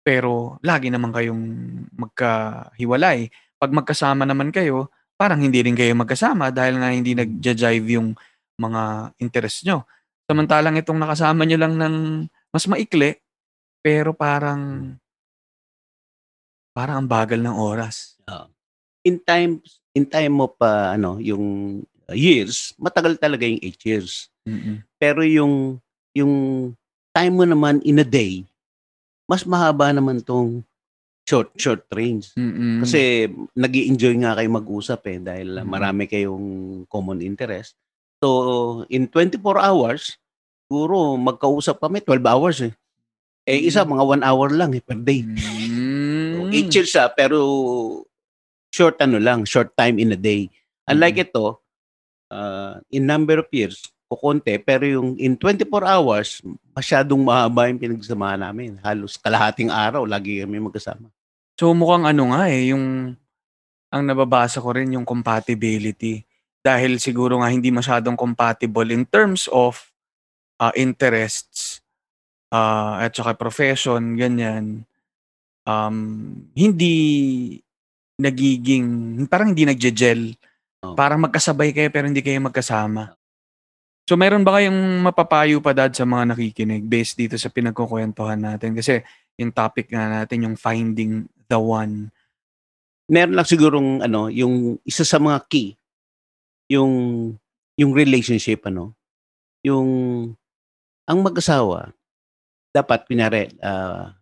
Speaker 1: Pero lagi naman kayong magkahiwalay. Pag magkasama naman kayo, parang hindi rin kayo magkasama dahil nga hindi nag-jive yung mga interest nyo. Samantalang itong nakasama nyo lang ng mas maikli, pero parang parang ang bagal ng oras.
Speaker 5: in time in time mo pa ano yung years matagal talaga yung 8 years
Speaker 1: Mm-mm.
Speaker 5: pero yung yung time mo naman in a day mas mahaba naman tong short short range
Speaker 1: Mm-mm.
Speaker 5: kasi nag enjoy nga kayo mag-usap eh dahil uh,
Speaker 1: Mm.
Speaker 5: marami kayong common interest so in 24 hours siguro magkausap kami 12 hours eh eh isa mga 1 hour lang eh per day
Speaker 1: Mm.
Speaker 5: 8 years siya, pero short ano lang, short time in a day. Unlike ito, uh, in number of years, kukonte, pero yung in 24 hours, masyadong mahaba yung pinagsamahan namin. Halos kalahating araw, lagi kami magkasama.
Speaker 1: So mukhang ano nga eh, yung ang nababasa ko rin yung compatibility. Dahil siguro nga hindi masyadong compatible in terms of uh, interests uh, at saka profession, ganyan. Um, hindi nagiging, parang hindi nagje-gel.
Speaker 5: Oh.
Speaker 1: Parang magkasabay kayo pero hindi kayo magkasama. So meron ba kayong mapapayo pa dad sa mga nakikinig based dito sa pinagkukwentuhan natin? Kasi yung topic nga natin, yung finding the one.
Speaker 5: Meron lang sigurong ano, yung isa sa mga key, yung yung relationship ano, yung ang mag-asawa dapat kunyari ah,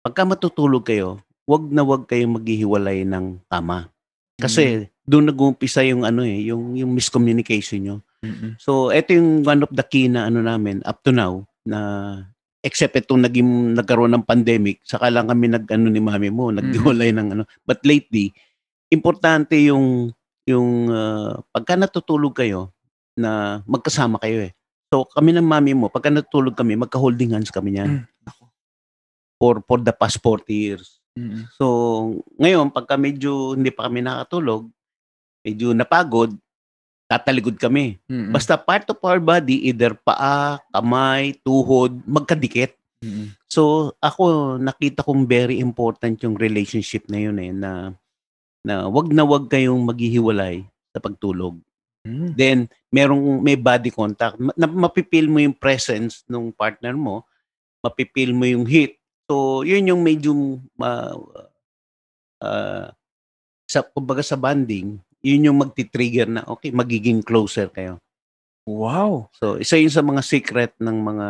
Speaker 5: pagka matutulog kayo, wag na wag kayong maghihiwalay ng kama. Kasi doon nag-uumpisa yung ano eh, yung yung miscommunication nyo.
Speaker 1: Mm-mm.
Speaker 5: So, ito yung one of the key na ano namin up to now na except itong naging nagkaroon ng pandemic, saka lang kami nag ano ni mami mo, naghiwalay ng ano. But lately, importante yung yung ah, pagka natutulog kayo na magkasama kayo eh. So kami ng mami mo, pagka natulog kami, magka-holding hands kami niyan.
Speaker 1: Mm, ako.
Speaker 5: For, for the past 40 years.
Speaker 1: Mm-mm.
Speaker 5: So, ngayon, pagka medyo hindi pa kami nakatulog, medyo napagod, tataligod kami.
Speaker 1: Mm-mm.
Speaker 5: Basta part of our body, either paa, kamay, tuhod, magkadikit.
Speaker 1: Mm-mm.
Speaker 5: So, ako, nakita kong very important yung relationship na yun eh, na, na wag na wag kayong maghihiwalay sa pagtulog.
Speaker 1: Mm.
Speaker 5: Then, merong, may body contact. Ma- mapipil mo yung presence ng partner mo, mapipil mo yung heat. So, yun yung medyo, ma ah, sa, kumbaga sa bonding, yun yung magti-trigger na, okay, magiging closer kayo.
Speaker 1: Wow.
Speaker 5: So, isa yun sa mga secret ng mga,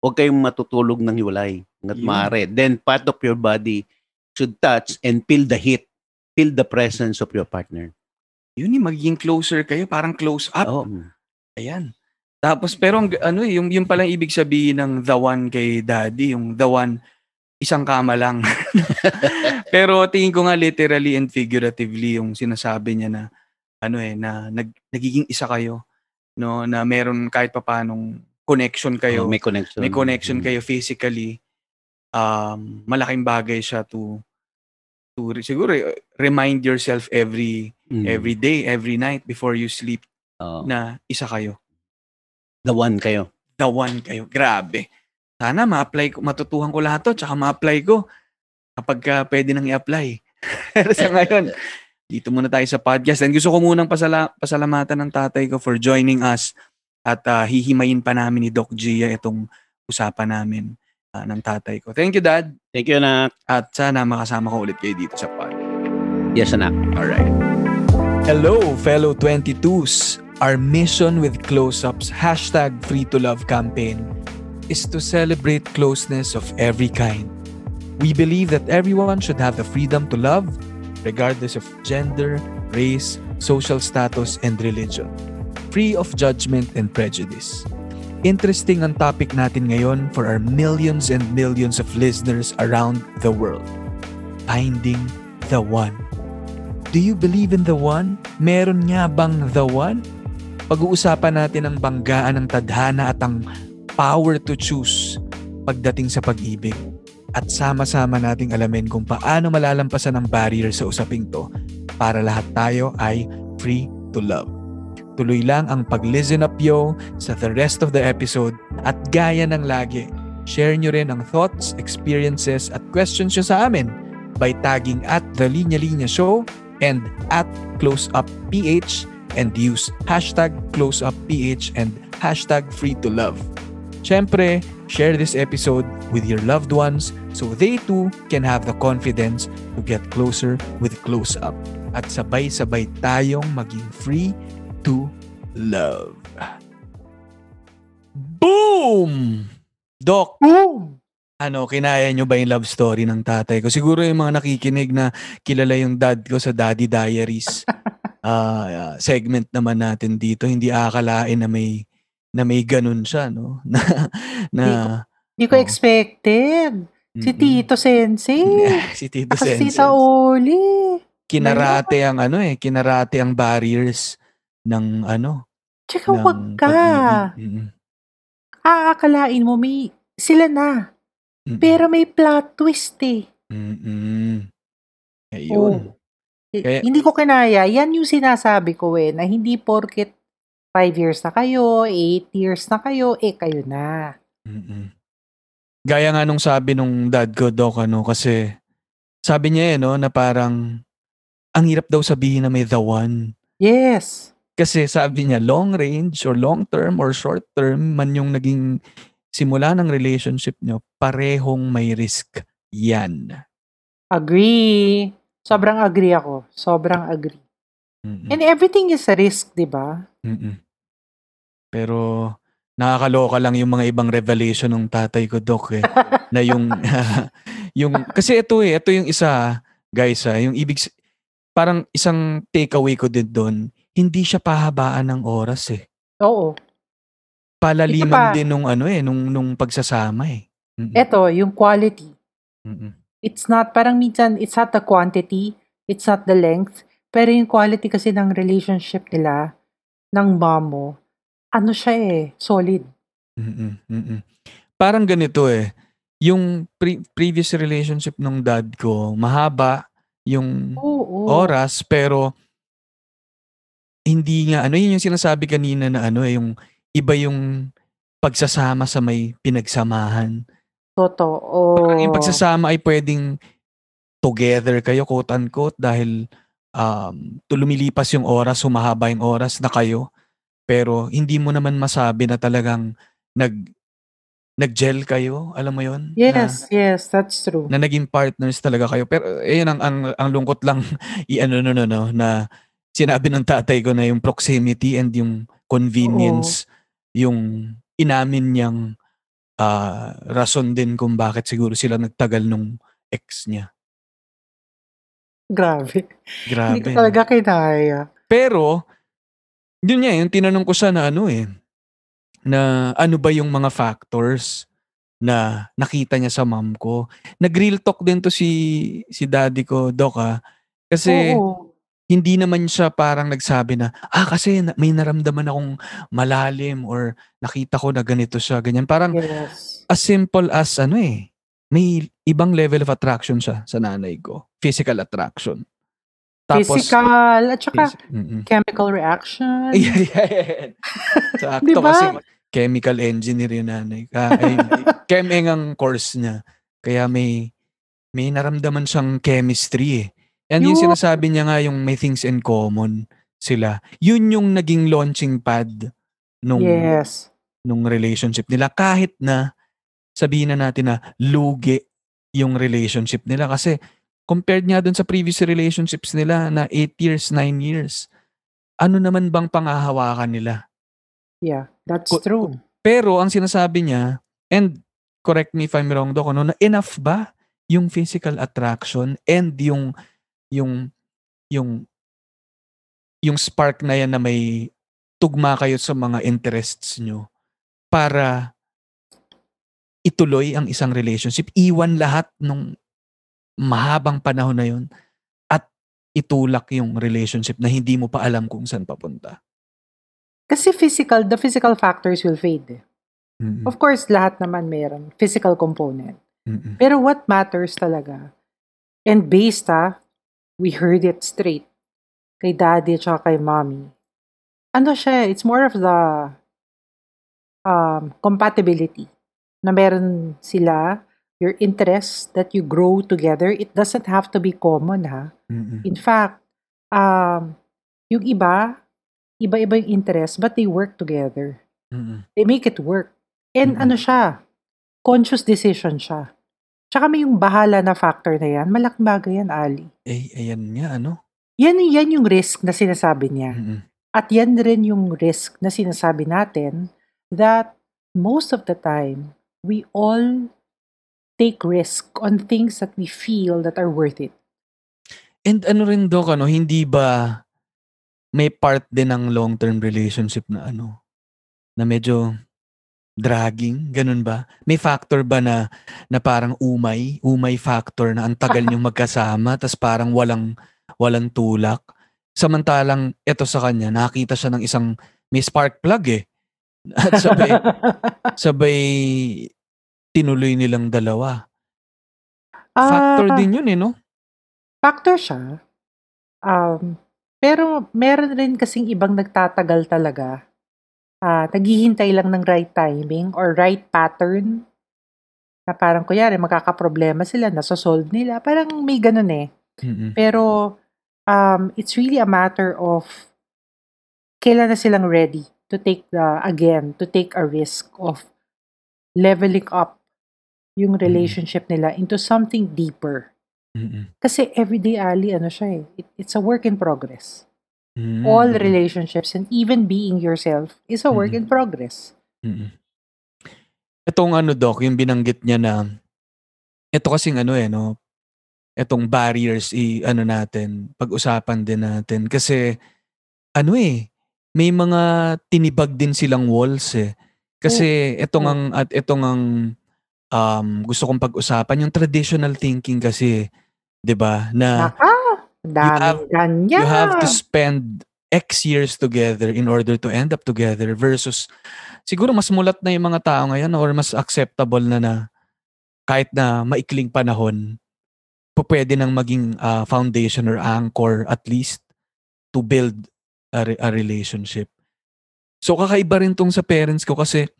Speaker 5: huwag kayong matutulog ng hiwalay hanggat
Speaker 1: Yun.
Speaker 5: maaari. Then, part of your body should touch and feel the heat, feel the presence of your partner.
Speaker 1: Yun yung magiging closer kayo, parang close up.
Speaker 5: Oh,
Speaker 1: Ayan. Tapos pero ang, ano eh, yung yung palang ibig sabihin ng the one kay daddy, yung the one isang kama lang. pero tingin ko nga literally and figuratively yung sinasabi niya na ano eh na nag, nagiging isa kayo no na meron kahit papanong connection kayo.
Speaker 5: oh, may connection.
Speaker 1: may connection
Speaker 5: Mm.
Speaker 1: kayo physically. Um malaking bagay siya to to siguro eh, remind yourself every
Speaker 5: Mm.
Speaker 1: every day, every night before you sleep
Speaker 5: Oh,
Speaker 1: na isa kayo.
Speaker 5: the one kayo.
Speaker 1: the one kayo. Grabe. Sana ma-apply ko, matutuhan ko lahat to, tsaka ma-apply ko kapag ka pwede nang i-apply. Pero sa ngayon, dito muna tayo sa podcast. And gusto ko munang pasala, pasalamatan ng tatay ko for joining us at ah, hihimayin pa namin ni Doc Gia itong usapan namin ah, ng tatay ko. Thank you, Dad.
Speaker 5: Thank you, anak.
Speaker 1: At sana makasama ko ulit kayo dito sa pod.
Speaker 5: Yes, anak.
Speaker 1: Alright. Hello, fellow 22s. Our mission with Close-Up's hashtag Free to Love campaign is to celebrate closeness of every kind. We believe that everyone should have the freedom to love, regardless of gender, race, social status, and religion, free of judgment and prejudice. Interesting ang topic natin ngayon for our millions and millions of listeners around the world. Finding the one. Do you believe in the one? Meron nga bang the one? Pag-uusapan natin ang banggaan ng tadhana at ang power to choose pagdating sa pag-ibig. At sama-sama nating alamin kung paano malalampasan ang barrier sa usaping to para lahat tayo ay free to love. Tuloy lang ang pag-listen up yo sa the rest of the episode at gaya ng lagi, share nyo rin ang thoughts, experiences at questions nyo sa amin by tagging at The Linya Linya Show and at CloseUpPH and use hashtag CloseUpPH and hashtag Free to Love. Siyempre, share this episode with your loved ones so they too can have the confidence to get closer with Close Up. At sabay-sabay tayong maging free to love. Boom! Doc,
Speaker 4: Boom!
Speaker 1: ano, kinaya nyo ba yung love story ng tatay ko? Siguro yung mga nakikinig na kilala yung dad ko sa Daddy Diaries ah, segment naman natin dito, hindi akalain na may na may ganun siya, no? na, na
Speaker 4: Hindi ko
Speaker 1: Oo.
Speaker 4: expected. Si
Speaker 1: Mm-mm.
Speaker 4: Tito Sensei.
Speaker 1: si Tito
Speaker 4: Kasi
Speaker 1: Sensei.
Speaker 4: Tita Oli.
Speaker 1: Kinarate ang ano eh, kinarate ang barriers ng ano,
Speaker 4: Tsaka
Speaker 1: ng
Speaker 4: wag ka.
Speaker 1: pag-ibig. Mm-mm.
Speaker 4: Aakalain mo may sila na.
Speaker 1: Mm-mm.
Speaker 4: Pero may plot twist eh.
Speaker 1: Mm-mm. Ayun.
Speaker 4: Eh,
Speaker 1: Kaya-
Speaker 4: hindi ko kinaya. Yan yung sinasabi ko eh, na hindi porket 5 years na kayo, 8 years na kayo, eh kayo na.
Speaker 1: Mm-mm. Gaya nga nung sabi nung dad ko, Doc, ano, kasi sabi niya eh, no, na parang ang hirap daw sabihin na may the one.
Speaker 4: Yes.
Speaker 1: Kasi sabi niya, long range or long term or short term man yung naging simula ng relationship niyo, parehong may risk yan.
Speaker 4: Agree. Sobrang agree ako. Sobrang agree.
Speaker 1: Mm-mm.
Speaker 4: And everything is a risk, di ba?
Speaker 1: Mm-mm. Pero nakakaloka lang yung mga ibang revelation ng tatay ko, Doc, eh. na yung, yung, kasi ito eh, ito yung isa, guys, ah, yung ibig, parang isang takeaway ko din doon, hindi siya pahabaan ng oras eh.
Speaker 4: Oo.
Speaker 1: Palaliman
Speaker 4: pa.
Speaker 1: din nung ano eh, nung, nung pagsasama eh. Mm-mm.
Speaker 4: Ito, yung quality.
Speaker 1: Mm-mm.
Speaker 4: It's not, parang minsan, it's not the quantity, it's not the length, pero yung quality kasi ng relationship nila, ng mom mo, ano siya eh, solid.
Speaker 1: Mm, mm. Parang ganito eh, yung pre- previous relationship nung dad ko, mahaba yung
Speaker 4: Oo.
Speaker 1: oras pero hindi nga ano yun yung sinasabi kanina na ano eh yung iba yung pagsasama sa may pinagsamahan.
Speaker 4: Totoo.
Speaker 1: Parang yung pagsasama ay pwedeng together kayo quote unquote dahil um, tu- lumilipas yung oras, humahaba yung oras na kayo. Pero hindi mo naman masabi na talagang nag nag-gel kayo, alam mo yon?
Speaker 4: Yes, yes, that's true.
Speaker 1: na naging partners talaga kayo. Pero ayun ang ang, ang lungkot lang i-ano no no no na sinabi ng tatay ko na yung proximity and yung convenience yung inamin niyang ah, rason din kung bakit siguro sila nagtagal nung ex niya.
Speaker 4: Grabe.
Speaker 1: Grabe.
Speaker 4: Hindi ko talaga kinaya.
Speaker 1: Pero yun nga yung tinanong ko siya na ano eh na ano ba yung mga factors na nakita niya sa mom ko. Nag-real talk din to si si daddy ko, Doc ah. Kasi
Speaker 4: Oo.
Speaker 1: hindi naman siya parang nagsabi na, ah kasi may naramdaman akong malalim or nakita ko na ganito siya, ganyan. Parang
Speaker 4: Yes.
Speaker 1: as simple as ano eh, may ibang level of attraction siya sa nanay ko. Physical attraction.
Speaker 4: Physical, at saka
Speaker 1: phys- Mm-mm.
Speaker 4: chemical reaction.
Speaker 1: Yeah, yeah, yeah. Sakto
Speaker 4: Di ba?
Speaker 1: kasi chemical engineer yung nanay. Ka, ay, chem ang course niya. Kaya may may naramdaman siyang chemistry eh. And yung
Speaker 4: Yun.
Speaker 1: sinasabi niya nga yung may things in common sila. Yun yung naging launching pad nung
Speaker 4: Yes.
Speaker 1: nung relationship nila kahit na sabihin na natin na lugi yung relationship nila kasi compared nga dun sa previous relationships nila na 8 years, 9 years ano naman bang pangahawakan nila
Speaker 4: Yeah, that's
Speaker 1: Ko-
Speaker 4: true.
Speaker 1: pero ang sinasabi niya and correct me if I'm wrong Doc ano, na enough ba yung physical attraction and yung yung yung yung spark na yan na may tugma kayo sa mga interests nyo para ituloy ang isang relationship, iwan lahat nung mahabang panahon na yun at itulak yung relationship na hindi mo pa alam kung saan papunta.
Speaker 4: Kasi physical, the physical factors will fade.
Speaker 1: Mm-mm.
Speaker 4: Of course, lahat naman meron. Physical component.
Speaker 1: Mm-mm.
Speaker 4: Pero what matters talaga, and based ah, we heard it straight, kay daddy at kay mommy, ano siya, it's more of the um, compatibility na meron sila, your interests that you grow together, it doesn't have to be common ha.
Speaker 1: Mm-mm.
Speaker 4: In fact, um, yung iba, iba-iba yung interest, but they work together.
Speaker 1: Mm-mm.
Speaker 4: They make it work. And
Speaker 1: Mm-mm.
Speaker 4: ano siya, conscious decision siya. Tsaka may yung bahala na factor na yan, malaking bagay yan, Ali.
Speaker 1: Eh, ayan nga, ano?
Speaker 4: Yan, yan yung risk na sinasabi niya.
Speaker 1: Mm-mm.
Speaker 4: At yan rin yung risk na sinasabi natin that most of the time, we all take risk on things that we feel that are worth it.
Speaker 1: And ano rin, Doc, ano, hindi ba may part din ng long-term relationship na ano, na medyo dragging, ganun ba? May factor ba na, na parang umay, umay factor na ang tagal niyong magkasama, tas parang walang, walang tulak? Samantalang, eto sa kanya, nakita siya ng isang, may spark plug eh. At sabay, sabay, tinuloy nilang dalawa. Factor
Speaker 4: Ah,
Speaker 1: din yun eh, no?
Speaker 4: Factor siya. Um, pero meron rin kasing ibang nagtatagal talaga. Ah, naghihintay lang ng right timing or right pattern. Na parang kunyari magkakaproblema sila, nasosolve nila. Parang may ganun eh.
Speaker 1: Mm-mm.
Speaker 4: Pero um, it's really a matter of kailan na silang ready to take the, again, to take a risk of leveling up yung relationship nila into something deeper.
Speaker 1: Mm-mm.
Speaker 4: Kasi everyday Ali, ano siya eh, it- it's a work in progress.
Speaker 1: Mm,
Speaker 4: All
Speaker 1: mm,
Speaker 4: relationships and even being yourself is a work
Speaker 1: Mm.
Speaker 4: in progress.
Speaker 1: mm. Itong ano doc, yung binanggit niya na ito kasing ano eh no, itong barriers i ano natin, pag-usapan din natin kasi ano eh, may mga tinibag din silang walls eh. Kasi itong
Speaker 4: Oo.
Speaker 1: ang at itong ang um, gusto kong pag-usapan yung traditional thinking kasi, 'di ba? Na
Speaker 4: Naka, daming
Speaker 1: have- you have to spend X years together in order to end up together versus siguro mas mulat na yung mga tao ngayon or mas acceptable na na kahit na maikling panahon pwede nang maging ah, foundation or anchor at least to build a, re- a relationship. So kakaiba rin tong sa parents ko kasi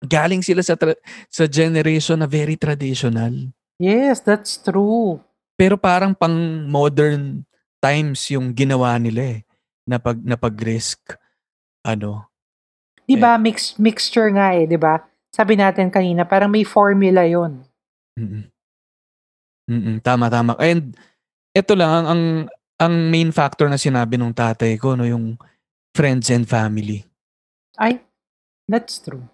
Speaker 1: galing sila sa tra- sa generation na very traditional.
Speaker 4: Yes, that's true.
Speaker 1: Pero parang pang modern times yung ginawa nila eh na pag na pag-risk ano.
Speaker 4: 'Di ba mix mixture nga eh, 'di ba? Sabi natin kanina, parang may formula 'yon.
Speaker 1: Mm. Mm, tama tama. And ito lang ang, ang ang main factor na sinabi nung tatay ko no yung friends and family.
Speaker 4: Ay, that's true.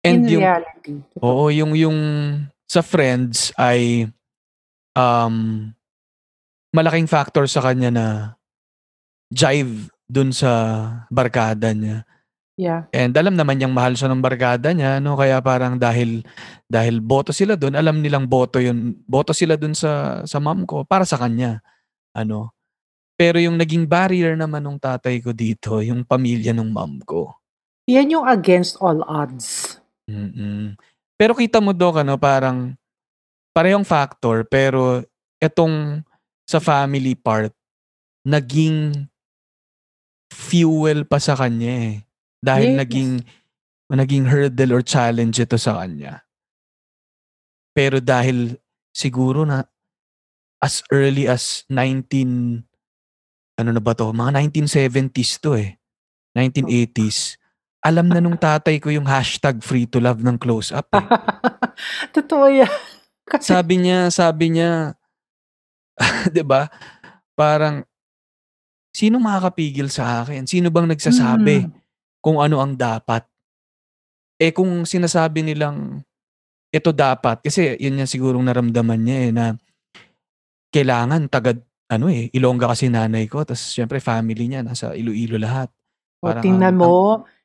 Speaker 1: And
Speaker 4: In
Speaker 1: yung
Speaker 4: reality.
Speaker 1: Oo, yung yung sa friends ay um malaking factor sa kanya na jive dun sa barkada niya.
Speaker 4: Yeah.
Speaker 1: And alam naman niyang mahal siya ng barkada niya, no? Kaya parang dahil dahil boto sila doon, alam nilang boto yun. Boto sila doon sa sa mom ko para sa kanya. Ano? Pero yung naging barrier naman ng tatay ko dito, yung pamilya ng mom ko.
Speaker 4: Yan yung against all odds.
Speaker 1: Mm. Pero kita mo Dok, ano, parang parehong factor pero etong sa family part naging fuel pa sa kanya eh. Dahil
Speaker 4: Yes.
Speaker 1: naging naging hurdle or challenge ito sa kanya. Pero dahil siguro na as early as 19 ano na ba to? Mga 1970s to eh. 1980s. Alam na nung tatay ko yung hashtag free to love ng close up eh.
Speaker 4: Totoo yan. Kasi,
Speaker 1: sabi niya, sabi niya, 'di ba? Parang sino makakapigil sa akin? Sino bang nagsasabi
Speaker 4: Mm.
Speaker 1: kung ano ang dapat? Eh kung sinasabi nilang ito dapat kasi yun yung sigurong naramdaman niya eh na kailangan taga ano eh Ilongga kasi nanay ko tapos syempre family niya nasa Iloilo lahat.
Speaker 4: o,
Speaker 1: Parang
Speaker 4: tingnan
Speaker 1: ang-
Speaker 4: mo,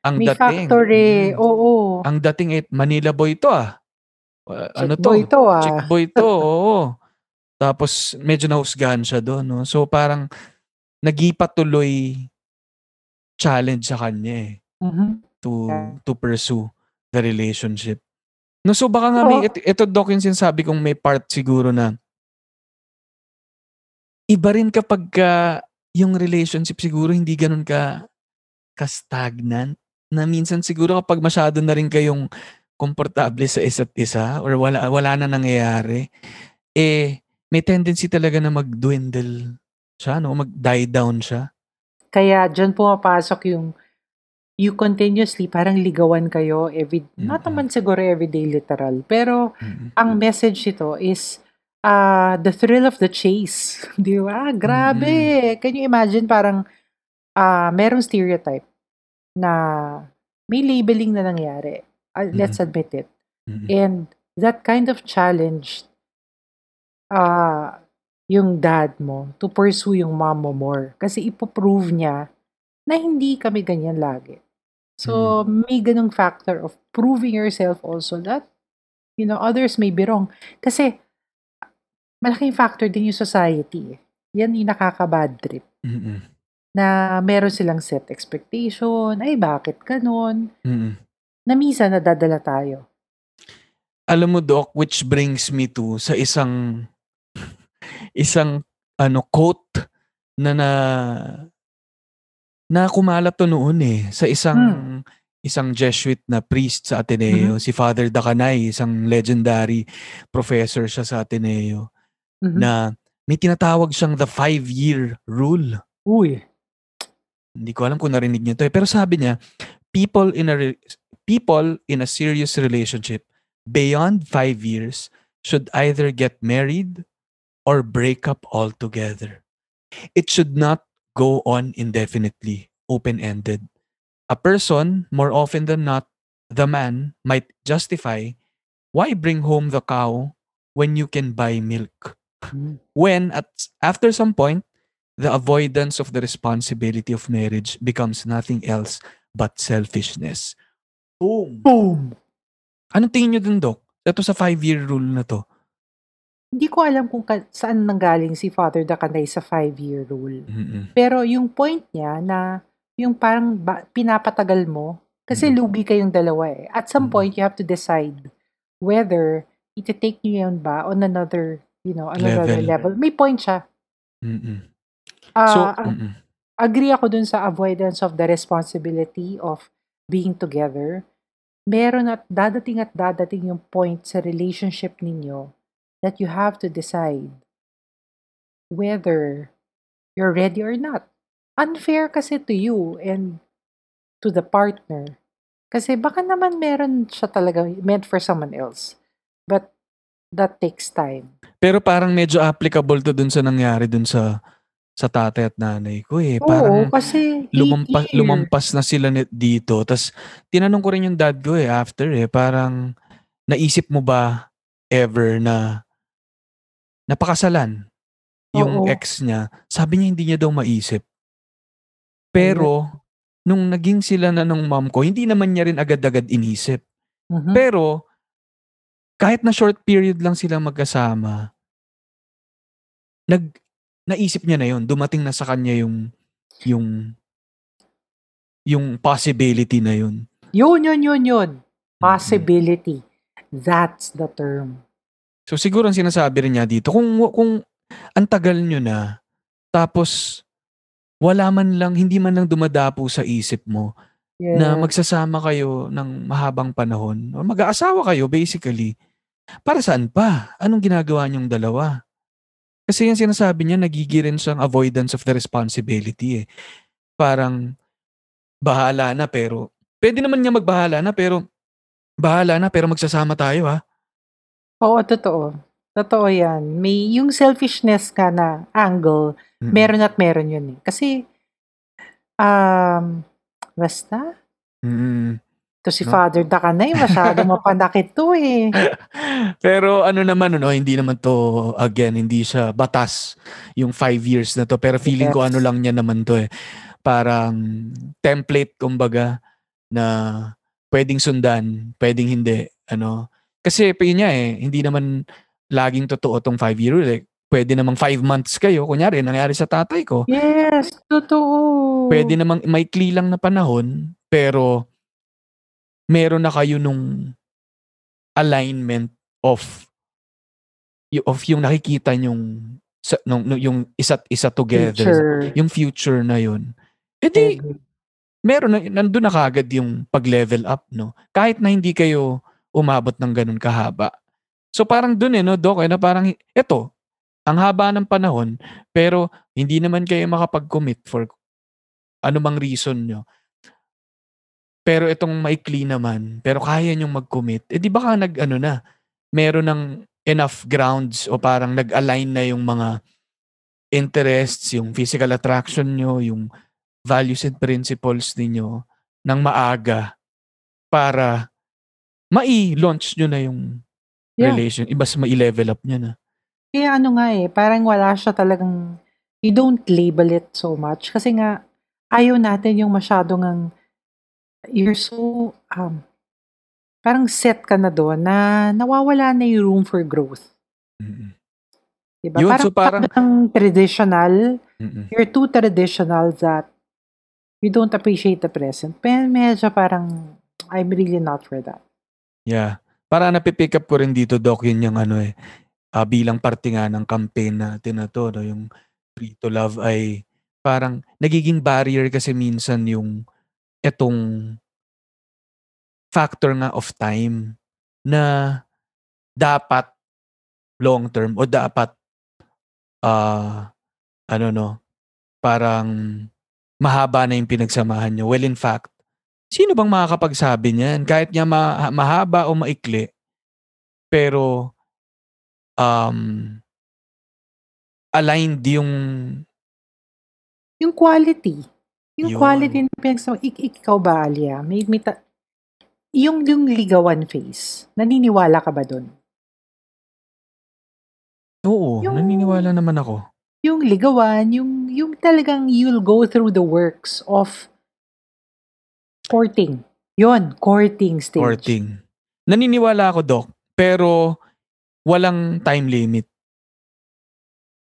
Speaker 1: Ang
Speaker 4: may
Speaker 1: dating.
Speaker 4: factor eh.
Speaker 1: mm,
Speaker 4: Oo.
Speaker 1: ang dating eh Manila boy to ah. Uh, ano to?
Speaker 4: boy to ah.
Speaker 1: Chick boy to, oo. Tapos medyo nahusgahan siya doon, no? So parang nagipatuloy challenge sa kanya eh
Speaker 4: Mhm.
Speaker 1: to to pursue the relationship. No, so baka nga may ito, ito Doc yung sinasabi kong may part siguro na iba rin kapag ka yung relationship siguro hindi ganun ka ka-stagnant na minsan siguro kapag masyado na rin kayong komportable sa isa't isa or wala wala na nangyayari eh may tendency talaga na mag-dwindle siya no mag-die down siya
Speaker 4: Kaya dyan pumapasok yung you continuously parang ligawan kayo every not
Speaker 1: Mm-mm.
Speaker 4: naman siguro everyday literal pero
Speaker 1: Mm-mm.
Speaker 4: ang message ito is uh, the thrill of the chase. Di ba? Grabe. Can you imagine parang uh, merong stereotype na may labeling na nangyari. Uh, let's admit it.
Speaker 1: Mm-mm.
Speaker 4: and that kind of challenge uh, yung dad mo to pursue yung mom mo more. Kasi ipoprove niya na hindi kami ganyan lagi. So, may ganung factor of proving yourself also that, you know, others may be wrong. Kasi, malaking factor din yung society. eh. Yan yung nakaka-bad trip.
Speaker 1: Mm-mm.
Speaker 4: Na meron silang set expectation. Ay, bakit ganon?
Speaker 1: Mm-mm.
Speaker 4: Na minsan nadadala tayo.
Speaker 1: alam mo doc which brings me to sa isang isang ano quote na na na kumalat to noon eh sa isang isang Jesuit na priest sa Ateneo si Father Dacanay isang legendary professor siya sa Ateneo
Speaker 4: Mhm.
Speaker 1: na may tinatawag siyang the five year rule
Speaker 4: Uy.
Speaker 1: hindi ko alam kung narinig niyo to eh. Pero sabi niya, people in a re- people in a serious relationship beyond five years should either get married or break up altogether. It should not go on indefinitely, open-ended. A person, more often than not, the man, might justify why bring home the cow when you can buy milk. When at after some point the avoidance of the responsibility of marriage becomes nothing else but selfishness. Boom.
Speaker 4: Boom.
Speaker 1: Anong tingin nyo dun, Doc? Ito sa five-year rule na to.
Speaker 4: hindi ko alam kung ka- saan nanggaling si Father Dakanay sa five-year rule.
Speaker 1: Mm-mm.
Speaker 4: Pero yung point niya na yung parang ba- pinapatagal mo, kasi
Speaker 1: Mm.
Speaker 4: lugi kayong dalawa eh. At some
Speaker 1: Mm.
Speaker 4: point, you have to decide whether iti-take niyo yun ba on another, you know, another
Speaker 1: Level.
Speaker 4: level. May point siya.
Speaker 1: Mm-mm.
Speaker 4: Ah,
Speaker 1: So,
Speaker 4: ag-
Speaker 1: mm-mm.
Speaker 4: agree ako dun sa avoidance of the responsibility of being together. Meron at dadating at dadating yung point sa relationship ninyo that you have to decide whether you're ready or not. Unfair kasi to you and to the partner. Kasi baka naman meron siya talaga meant for someone else. That takes time.
Speaker 1: Pero parang medyo applicable to dun sa nangyari dun sa sa tatay at nanay ko eh.
Speaker 4: Oo,
Speaker 1: Parang
Speaker 4: kasi eight
Speaker 1: lumampas, lumampas na sila dito. Tapos, tinanong ko rin yung dad ko eh, after eh, parang, naisip mo ba ever na napakasalan yung
Speaker 4: Oo.
Speaker 1: ex niya? Sabi niya hindi niya daw maisip. Pero, nung naging sila na ng mom ko, hindi naman niya rin agad-agad inisip.
Speaker 4: Mhm.
Speaker 1: Pero, kahit na short period lang sila magkasama, nag, naisip niya na yun. Dumating na sa kanya yung, yung, yung possibility na yun.
Speaker 4: Yun, yun, yun, yun. Possibility. That's the term.
Speaker 1: So siguro ang sinasabi rin niya dito, kung, kung ang tagal nyo na, tapos wala man lang, hindi man lang dumadapo sa isip mo
Speaker 4: Yes.
Speaker 1: na magsasama kayo ng mahabang panahon, o mag-aasawa kayo basically, para saan pa? Anong ginagawa niyong dalawa? Kasi yung sinasabi niya, nagigirin siyang avoidance of the responsibility eh. Parang, bahala na pero, pwede naman niya magbahala na pero, bahala na pero magsasama tayo ha.
Speaker 4: Oo, totoo. Totoo yan. May yung selfishness ka na angle,
Speaker 1: Mm-mm.
Speaker 4: meron at meron yun eh. Kasi, um, basta,
Speaker 1: Mm-mm.
Speaker 4: To si
Speaker 1: No.
Speaker 4: Father Dakanay, masyado mapanakit to eh.
Speaker 1: Pero ano naman, ano, hindi naman to, again, hindi siya batas yung five years na to. Pero feeling ko
Speaker 4: Yes.
Speaker 1: ano lang niya naman to eh. Parang template, kumbaga, na pwedeng sundan, pwedeng hindi. Ano. Kasi pa yun niya eh, hindi naman laging totoo tong five year rule. Eh. Pwede namang five months kayo. Kunyari, nangyari sa tatay ko.
Speaker 4: Yes, totoo.
Speaker 1: Pwede namang maikli lang na panahon, pero meron na kayo nung alignment of of yung nakikita yung sa, nung, nung- yung isa't isa together
Speaker 4: Future.
Speaker 1: yung future na yun. Eh di meron na nandun na kagad yung pag-level up no? Kahit na hindi kayo umabot ng ganun kahaba. So parang dun eh no doc eh, na parang eto ang haba ng panahon pero hindi naman kayo makapag-commit for anumang reason nyo pero itong maikli naman pero kaya nyong mag-commit eh di ba ka nag ano na meron ng enough grounds o parang nag-align na yung mga interests, yung physical attraction nyo, yung values and principles ninyo ng maaga para mai-launch nyo na yung
Speaker 4: Yeah.
Speaker 1: relation. Ibas mai-level up nyo na.
Speaker 4: Kaya ano nga eh, parang wala siya talagang, you don't label it so much. Kasi nga, ayaw natin yung masyadong ang, you're so, um, parang set ka na doon na nawawala na yung room for growth.
Speaker 1: Mm-mm.
Speaker 4: Diba?
Speaker 1: Yun,
Speaker 4: parang,
Speaker 1: so parang-
Speaker 4: parang traditional,
Speaker 1: Mm-mm.
Speaker 4: you're too traditional that you don't appreciate the present. Pero medyo parang, I'm really not for that.
Speaker 1: Yeah. Para napipick up ko rin dito, Doc, yun yung ano eh, ah, bilang parte nga ng campaign natin na to, no, yung Free to Love ay parang nagiging barrier kasi minsan yung etong factor nga of time na dapat long term o dapat ah ano no parang mahaba na yung pinagsamahan nyo. Well, in fact, sino bang makakapagsabi niyan? Kahit nga ma- mahaba o maikli, pero um, aligned yung
Speaker 4: Yung quality. Yung
Speaker 1: Yun.
Speaker 4: quality ng pinagsama. Ik- ikaw ba, Alia? May, may ta- yung, yung ligawan phase, naniniwala ka ba doon?
Speaker 1: Oo,
Speaker 4: Yung-
Speaker 1: naniniwala naman ako.
Speaker 4: Yung ligawan, yung, yung talagang you'll go through the works of courting. Yon, courting stage.
Speaker 1: Courting. Naniniwala ako, Doc, pero walang time limit.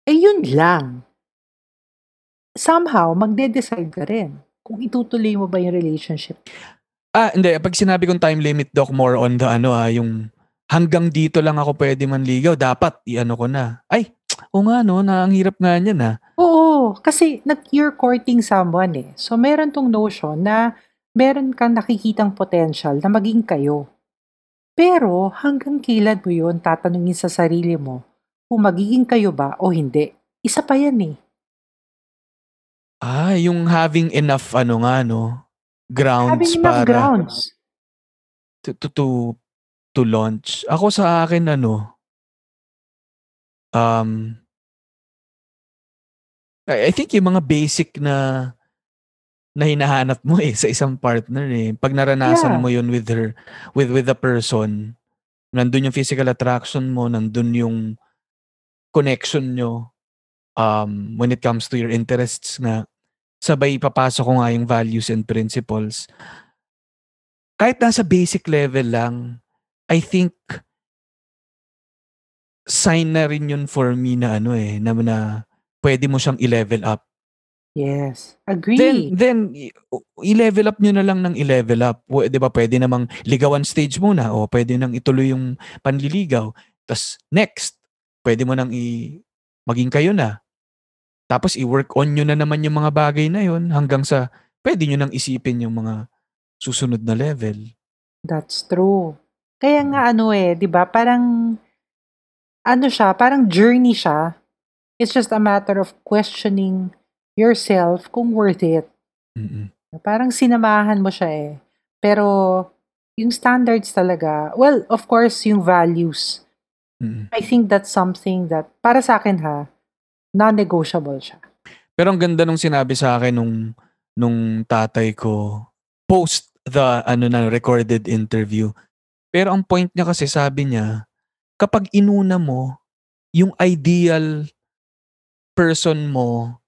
Speaker 4: Eh, yun lang. Somehow, magde-decide ka rin kung itutuloy mo ba yung relationship.
Speaker 1: Ah, hindi. Pag sinabi kong time limit, Doc, more on the ano ah, yung hanggang dito lang ako pwede manligaw. Dapat, i-ano ko na. Ay, o nga no, na ang hirap nga niyan ah.
Speaker 4: Oo, kasi nag, you're courting someone eh. So, meron tong notion na meron kang nakikitang potential na maging kayo. Pero, hanggang kailan mo yun tatanungin sa sarili mo kung magiging kayo ba o hindi? Isa pa yan eh.
Speaker 1: Ah, yung having enough ano nga no, grounds
Speaker 4: Having enough
Speaker 1: para
Speaker 4: grounds.
Speaker 1: to, to to to launch. Ako sa akin ano um I, I think yung mga basic na na hinahanap mo eh sa isang partner eh. Pag naranasan
Speaker 4: Yeah.
Speaker 1: mo yun with her with with the person, nandun yung physical attraction mo, nandun yung connection nyo um, when it comes to your interests nga sabay papasok ko nga yung values and principles. Kahit nasa basic level lang, I think sign na rin yun for me na ano eh, na, na pwede mo siyang i-level up.
Speaker 4: Yes. Agree.
Speaker 1: Then, then i-level up nyo na lang ng i-level up. W- di ba, pwede namang ligawan stage muna o pwede nang ituloy yung panliligaw. Tapos next, pwede mo nang i- maging kayo na. Tapos i-work on nyo na naman yung mga bagay na yun hanggang sa pwede nyo nang isipin yung mga susunod na level.
Speaker 4: That's true. Kaya nga ano eh, 'di ba? Parang ano siya, parang journey siya. It's just a matter of questioning yourself kung worth it.
Speaker 1: Mm-mm.
Speaker 4: Parang sinamahan mo siya eh. Pero yung standards talaga, well, of course, yung values.
Speaker 1: Mm-mm.
Speaker 4: I think that's something that para sa akin ha, non-negotiable siya.
Speaker 1: Pero ang ganda nung sinabi sa akin nung nung tatay ko post the ano na recorded interview. Pero ang point niya kasi sabi niya kapag inuna mo yung ideal person mo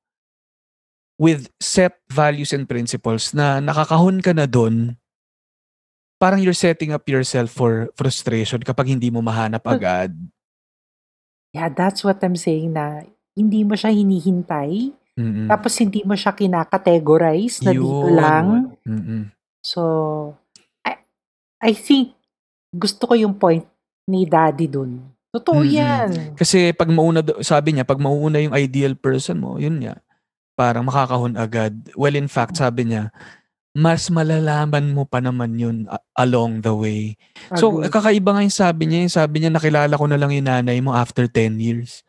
Speaker 1: with set values and principles na nakakahon ka na doon parang you're setting up yourself for frustration kapag hindi mo mahanap agad.
Speaker 4: Yeah, that's what I'm saying na hindi mo siya hinihintay,
Speaker 1: Mm-mm.
Speaker 4: tapos hindi mo siya kinakategorize na dito
Speaker 1: Yun.
Speaker 4: lang.
Speaker 1: Mm-mm.
Speaker 4: So, I, I think gusto ko yung point ni daddy dun. Totoo
Speaker 1: Mm-mm.
Speaker 4: yan.
Speaker 1: Kasi pag mauna, do- sabi niya, pag mauna yung ideal person mo, yun nga, parang makakahon agad. Well, in fact, sabi niya, mas malalaman mo pa naman yun a- along the way. So,
Speaker 4: Agree.
Speaker 1: kakaiba nga yung sabi niya. Yung sabi niya, nakilala ko na lang yung nanay mo after 10 years.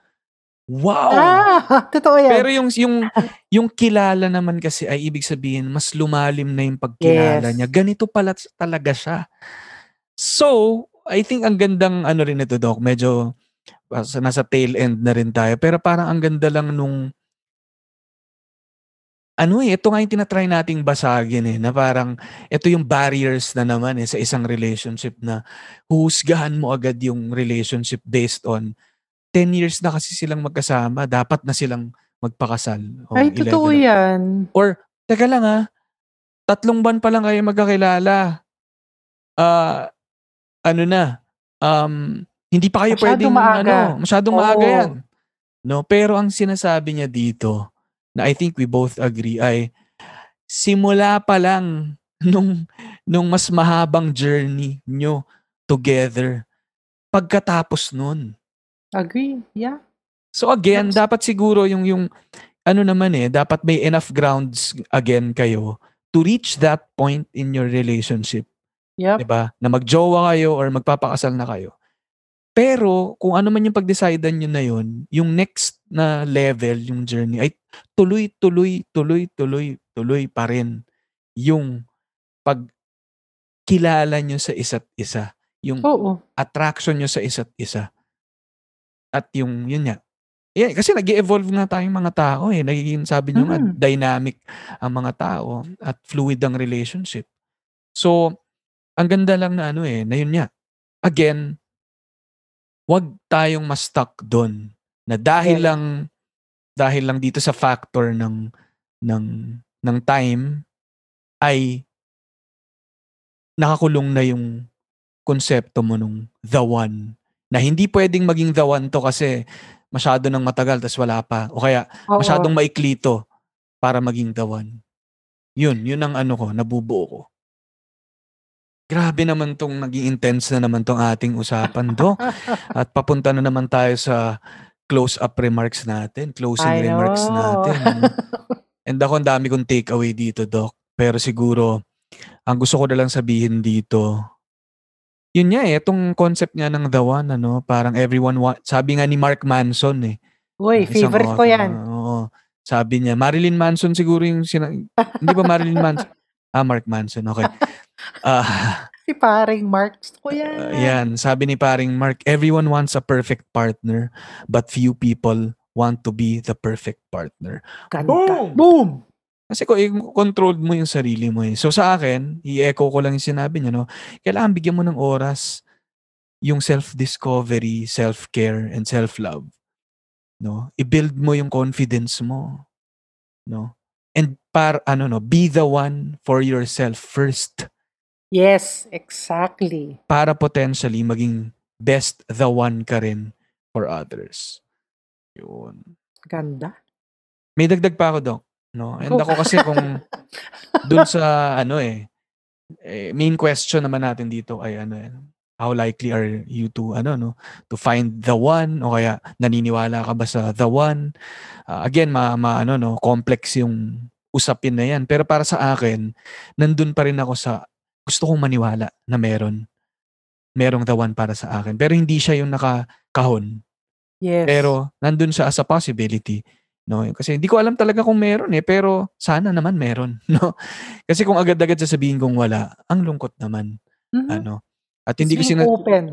Speaker 1: Wow!
Speaker 4: Ah, totoo yan.
Speaker 1: Pero yung, yung, yung kilala naman kasi ay ibig sabihin, mas lumalim na yung pagkilala
Speaker 4: Yes.
Speaker 1: niya. Ganito pala talaga siya. So, I think ang gandang ano rin ito, Doc. Medyo uh, sa- nasa tail end na rin tayo. Pero parang ang ganda lang nung ano eh, ito nga yung tinatry nating basagin eh, na parang ito yung barriers na naman eh sa isang relationship na huhusgahan mo agad yung relationship based on 10 years na kasi silang magkasama, dapat na silang magpakasal. o
Speaker 4: Ay, totoo yan.
Speaker 1: Or, teka lang ah, tatlong buwan pa lang kayo magkakilala. Ah, ano na, um, hindi pa kayo
Speaker 4: Masyadong
Speaker 1: pwedeng,
Speaker 4: maaga.
Speaker 1: ano, masyadong maaga
Speaker 4: Oo.
Speaker 1: yan. No, pero ang sinasabi niya dito, na I think we both agree, ay simula pa lang nung, nung mas mahabang journey nyo together, pagkatapos nun.
Speaker 4: Agree. Yeah.
Speaker 1: So again,
Speaker 4: Yes.
Speaker 1: dapat siguro yung yung ano naman eh, dapat may enough grounds again kayo to reach that point in your relationship,
Speaker 4: Yep.
Speaker 1: 'di ba? Na magjowa kayo or magpapakasal na kayo. Pero kung ano man yung pag-decidean niyo na yun, yung next na level, yung journey ay tuloy, tuloy, tuloy, tuloy, tuloy pa rin yung pagkilala nyo sa isa't isa. Yung
Speaker 4: Oo.
Speaker 1: attraction nyo sa isa't isa. At yung, yun nga. Yeah, kasi nag evolve nga tayong mga tao eh. Nagiging, sabi nyo nga,
Speaker 4: Mhm.
Speaker 1: dynamic ang mga tao at fluid ang relationship. So, ang ganda lang na ano eh, na yun nga. Again, wag tayong ma-stuck doon. Na dahil
Speaker 4: Yes.
Speaker 1: lang, dahil lang dito sa factor ng, ng, ng time, ay nakakulong na yung konsepto mo nung the one na hindi pwedeng maging the one to kasi masyado nang matagal tas wala pa. O kaya
Speaker 4: Oo.
Speaker 1: masyadong maikli to para maging the one. Yun, yun ang ano ko, nabubuo ko. Grabe naman tong naging intense na naman tong ating usapan, Dok. At papunta na naman tayo sa close-up remarks natin, closing
Speaker 4: I
Speaker 1: remarks
Speaker 4: know.
Speaker 1: natin. And ako, ang dami kong takeaway dito, Doc. Pero siguro, ang gusto ko na lang sabihin dito, yun nga eh, itong concept nga ng The One, ano, parang everyone, wa- sabi nga ni Mark Manson eh.
Speaker 4: Uy, favorite ko
Speaker 1: author,
Speaker 4: yan.
Speaker 1: Oo. Sabi niya, Marilyn Manson siguro yung sina... Hindi ba Marilyn Manson? Ah, Mark Manson. Okay. Ah,
Speaker 4: Si paring Mark. Gusto ko yan.
Speaker 1: uh, yan. Sabi ni paring Mark, everyone wants a perfect partner, but few people want to be the perfect partner.
Speaker 4: Ganda.
Speaker 1: Boom!
Speaker 4: Boom!
Speaker 1: Kasi kung i-control mo yung sarili mo eh. So sa akin, i-echo ko lang yung sinabi niya, no? Kailangan bigyan mo ng oras yung self-discovery, self-care, and self-love. No? I-build mo yung confidence mo. No? And par ano no, be the one for yourself first
Speaker 4: Yes, exactly.
Speaker 1: para potentially maging best the one ka rin for others. Yun.
Speaker 4: Ganda.
Speaker 1: May dagdag pa ako, Doc. No? And ako kasi kung dun sa ano eh, eh, main question naman natin dito ay ano eh, how likely are you to ano no? To find the one o kaya naniniwala ka ba sa the one? Ah, again ma, ma ano no? Complex yung usapin na yan. Pero para sa akin nandun pa rin ako sa gusto kong maniwala na meron. Merong the one para sa akin. Pero hindi siya yung nakakahon.
Speaker 4: Yes.
Speaker 1: pero nandun siya as a possibility. No? Kasi hindi ko alam talaga kung meron eh, pero sana naman meron. No? Kasi kung agad-agad sasabihin kong wala, ang lungkot naman.
Speaker 4: Mhm.
Speaker 1: Ano? At hindi ko
Speaker 4: being
Speaker 1: sina-
Speaker 4: open.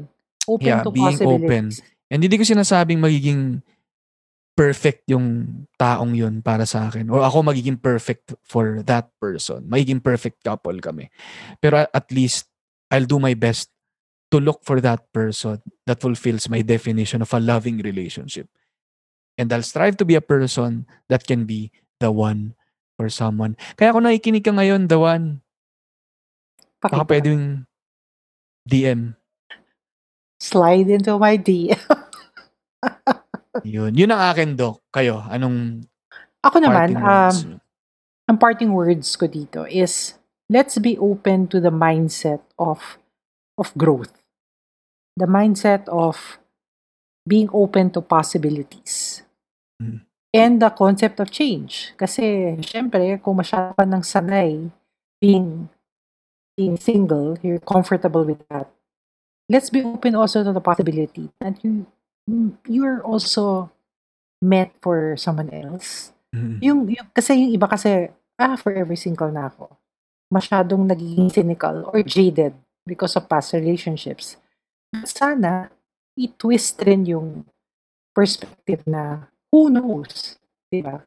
Speaker 4: Open
Speaker 1: Yeah,
Speaker 4: to
Speaker 1: being
Speaker 4: possibilities.
Speaker 1: and hindi ko sinasabing magiging perfect yung taong yun para sa akin. O ako magiging perfect for that person. Magiging perfect couple kami. Pero at least, I'll do my best to look for that person that fulfills my definition of a loving relationship. And I'll strive to be a person that can be the one for someone. Kaya kung nakikinig ka ngayon, the one, baka
Speaker 4: Pakita.
Speaker 1: pwedeng DM.
Speaker 4: Slide into my DM.
Speaker 1: Yun. Yun ang akin, Doc. Kayo, anong
Speaker 4: Ako naman,
Speaker 1: parting words
Speaker 4: um, ang parting words ko dito is let's be open to the mindset of of growth. The mindset of being open to possibilities.
Speaker 1: Mm.
Speaker 4: And the concept of change. Kasi, syempre, kung masyado ka nang sanay being, being single, you're comfortable with that. Let's be open also to the possibility that you you're also meant for someone else
Speaker 1: Mm.
Speaker 4: yung, yung kasi yung iba kasi ah forever single na ako masyadong nagiging cynical or jaded because of past relationships sana i-twist rin yung perspective na who knows di ba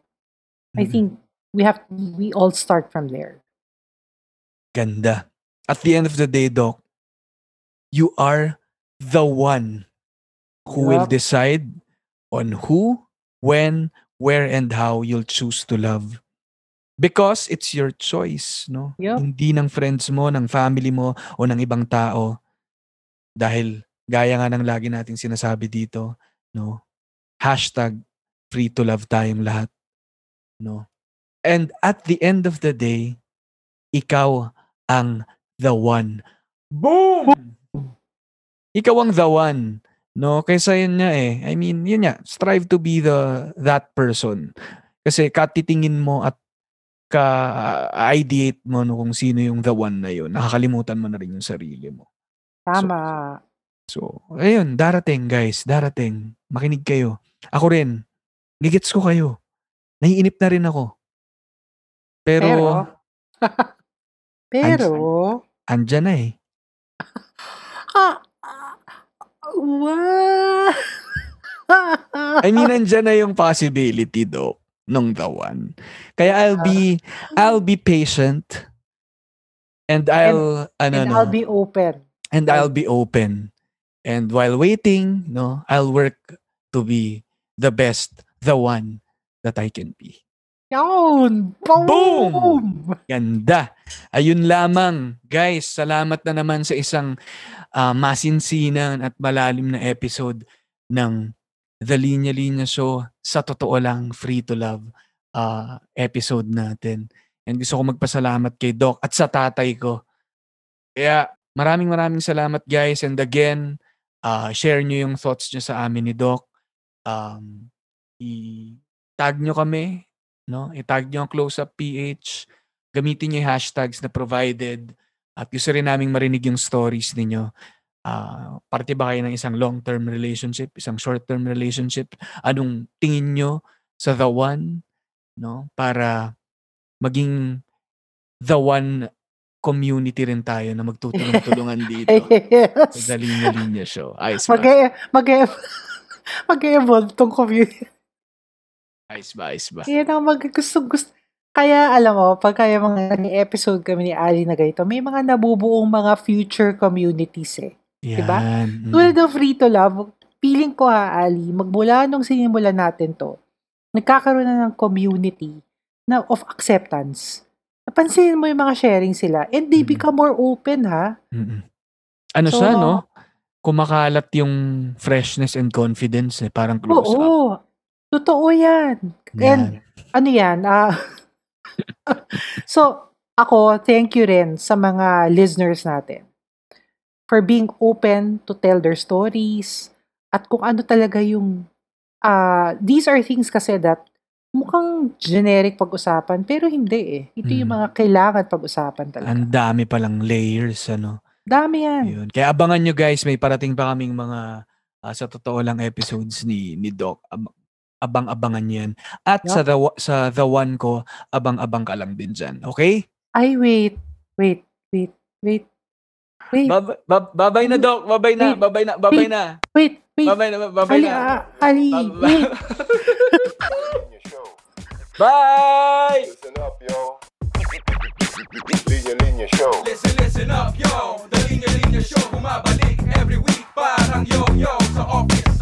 Speaker 4: I
Speaker 1: Mm.
Speaker 4: think we have we all start from there
Speaker 1: Ganda. At the end of the day, Doc, you are the one who will
Speaker 4: Yup.
Speaker 1: decide on who, when, where, and how you'll choose to love. Because it's your choice, no?
Speaker 4: Yup.
Speaker 1: Hindi ng friends mo, ng family mo, o ng ibang tao. Dahil, gaya nga ng lagi nating sinasabi dito, no? Hashtag free to love tayong lahat. No? And at the end of the day, ikaw ang the one. Boom! Ikaw ang the one. No, kaysa yun nga eh. I mean, yun nga, strive to be the that person. Kasi katitingin mo at ka-ideate mo no, kung sino yung the one na yun. Nakakalimutan mo na rin yung sarili mo.
Speaker 4: tama
Speaker 1: So, ayun, darating guys, darating. Makinig kayo. Ako rin. Gigits ko kayo. Naiinip na rin ako. Pero,
Speaker 4: pero pero
Speaker 1: andyan na eh.
Speaker 4: ah, ah, wow
Speaker 1: I mean, andyan na yung possibility do nung the one. Kaya I'll be, I'll be patient. And I'll, ano,
Speaker 4: and
Speaker 1: no,
Speaker 4: I'll be open
Speaker 1: and I'll be open. And while waiting, no, I'll work to be the best, the one that I can be.
Speaker 4: Yun! Boom!
Speaker 1: Boom! Ganda. Ayun lamang. Guys, salamat na naman sa isang ah, masinsinan at malalim na episode ng The Linya Linya Show, sa totoo lang, free to love uh, episode natin. And gusto ko magpasalamat kay Doc at sa tatay ko. Kaya maraming maraming salamat guys. And again, uh, share nyo yung thoughts nyo sa amin ni Doc. Um, i-tag nyo kami. No? I-tag nyo ang Close Up PH. Gamitin nyo yung hashtags na provided. At gusto rin naming marinig yung stories ninyo. Uh, parte ba kayo ng isang long-term relationship, isang short-term relationship? Anong tingin nyo sa the one? No? Para maging the one community rin tayo na magtutulong-tulungan dito.
Speaker 4: Yes.
Speaker 1: Sa Linya Linya Show. Ayos
Speaker 4: mag
Speaker 1: ba?
Speaker 4: mag mag-evolve tong community.
Speaker 1: Ayos ba? Ayos ba?
Speaker 4: Yan ang mag gusto, gusto. Kaya alam mo, pag kaya mga episode kami ni Ali na ganito, may mga nabubuong mga future communities eh. Diba?
Speaker 1: Yan. Mm.
Speaker 4: Tulad ng free to love, feeling ko ha, Ali, magmula nung sinimulan natin to, nagkakaroon na ng community na of acceptance. Napansin mo yung mga sharing sila and they
Speaker 1: Mm.
Speaker 4: become more open ha.
Speaker 1: Mm-mm. Ano
Speaker 4: So,
Speaker 1: siya, no? Kumakalat yung freshness and confidence eh. Parang close up.
Speaker 4: Oo. Totoo yan. And
Speaker 1: Yan.
Speaker 4: ano yan, ah, so, ako, thank you rin sa mga listeners natin for being open to tell their stories at kung ano talaga yung ah these are things kasi that mukhang generic pag-usapan pero hindi eh. Ito yung
Speaker 1: Mm.
Speaker 4: mga kailangan pag-usapan talaga.
Speaker 1: Ang dami palang layers, ano?
Speaker 4: Dami yan.
Speaker 1: Yun. Kaya abangan nyo guys, may parating pa kaming mga ah, sa totoo lang episodes ni ni Doc. Ab- abang-abangan yan. At
Speaker 4: Yup.
Speaker 1: sa the sa the one ko, abang-abang ka lang din dyan. Okay?
Speaker 4: Ay, wait. Wait. Wait. Wait. Wait.
Speaker 1: Bab- bab- babay na Doc, babay na,
Speaker 4: Wait.
Speaker 1: babay na, babay
Speaker 4: Wait.
Speaker 1: na.
Speaker 4: Wait. Wait.
Speaker 1: Babay na, babay
Speaker 4: Ali,
Speaker 1: na.
Speaker 4: Ali,
Speaker 1: Bab-
Speaker 4: wait.
Speaker 1: Bye!
Speaker 2: Listen up, yo. Linya Linya Show.
Speaker 3: Listen, listen up, yo The Linya Linya Show bumabalik every week Parang yo-yo sa office,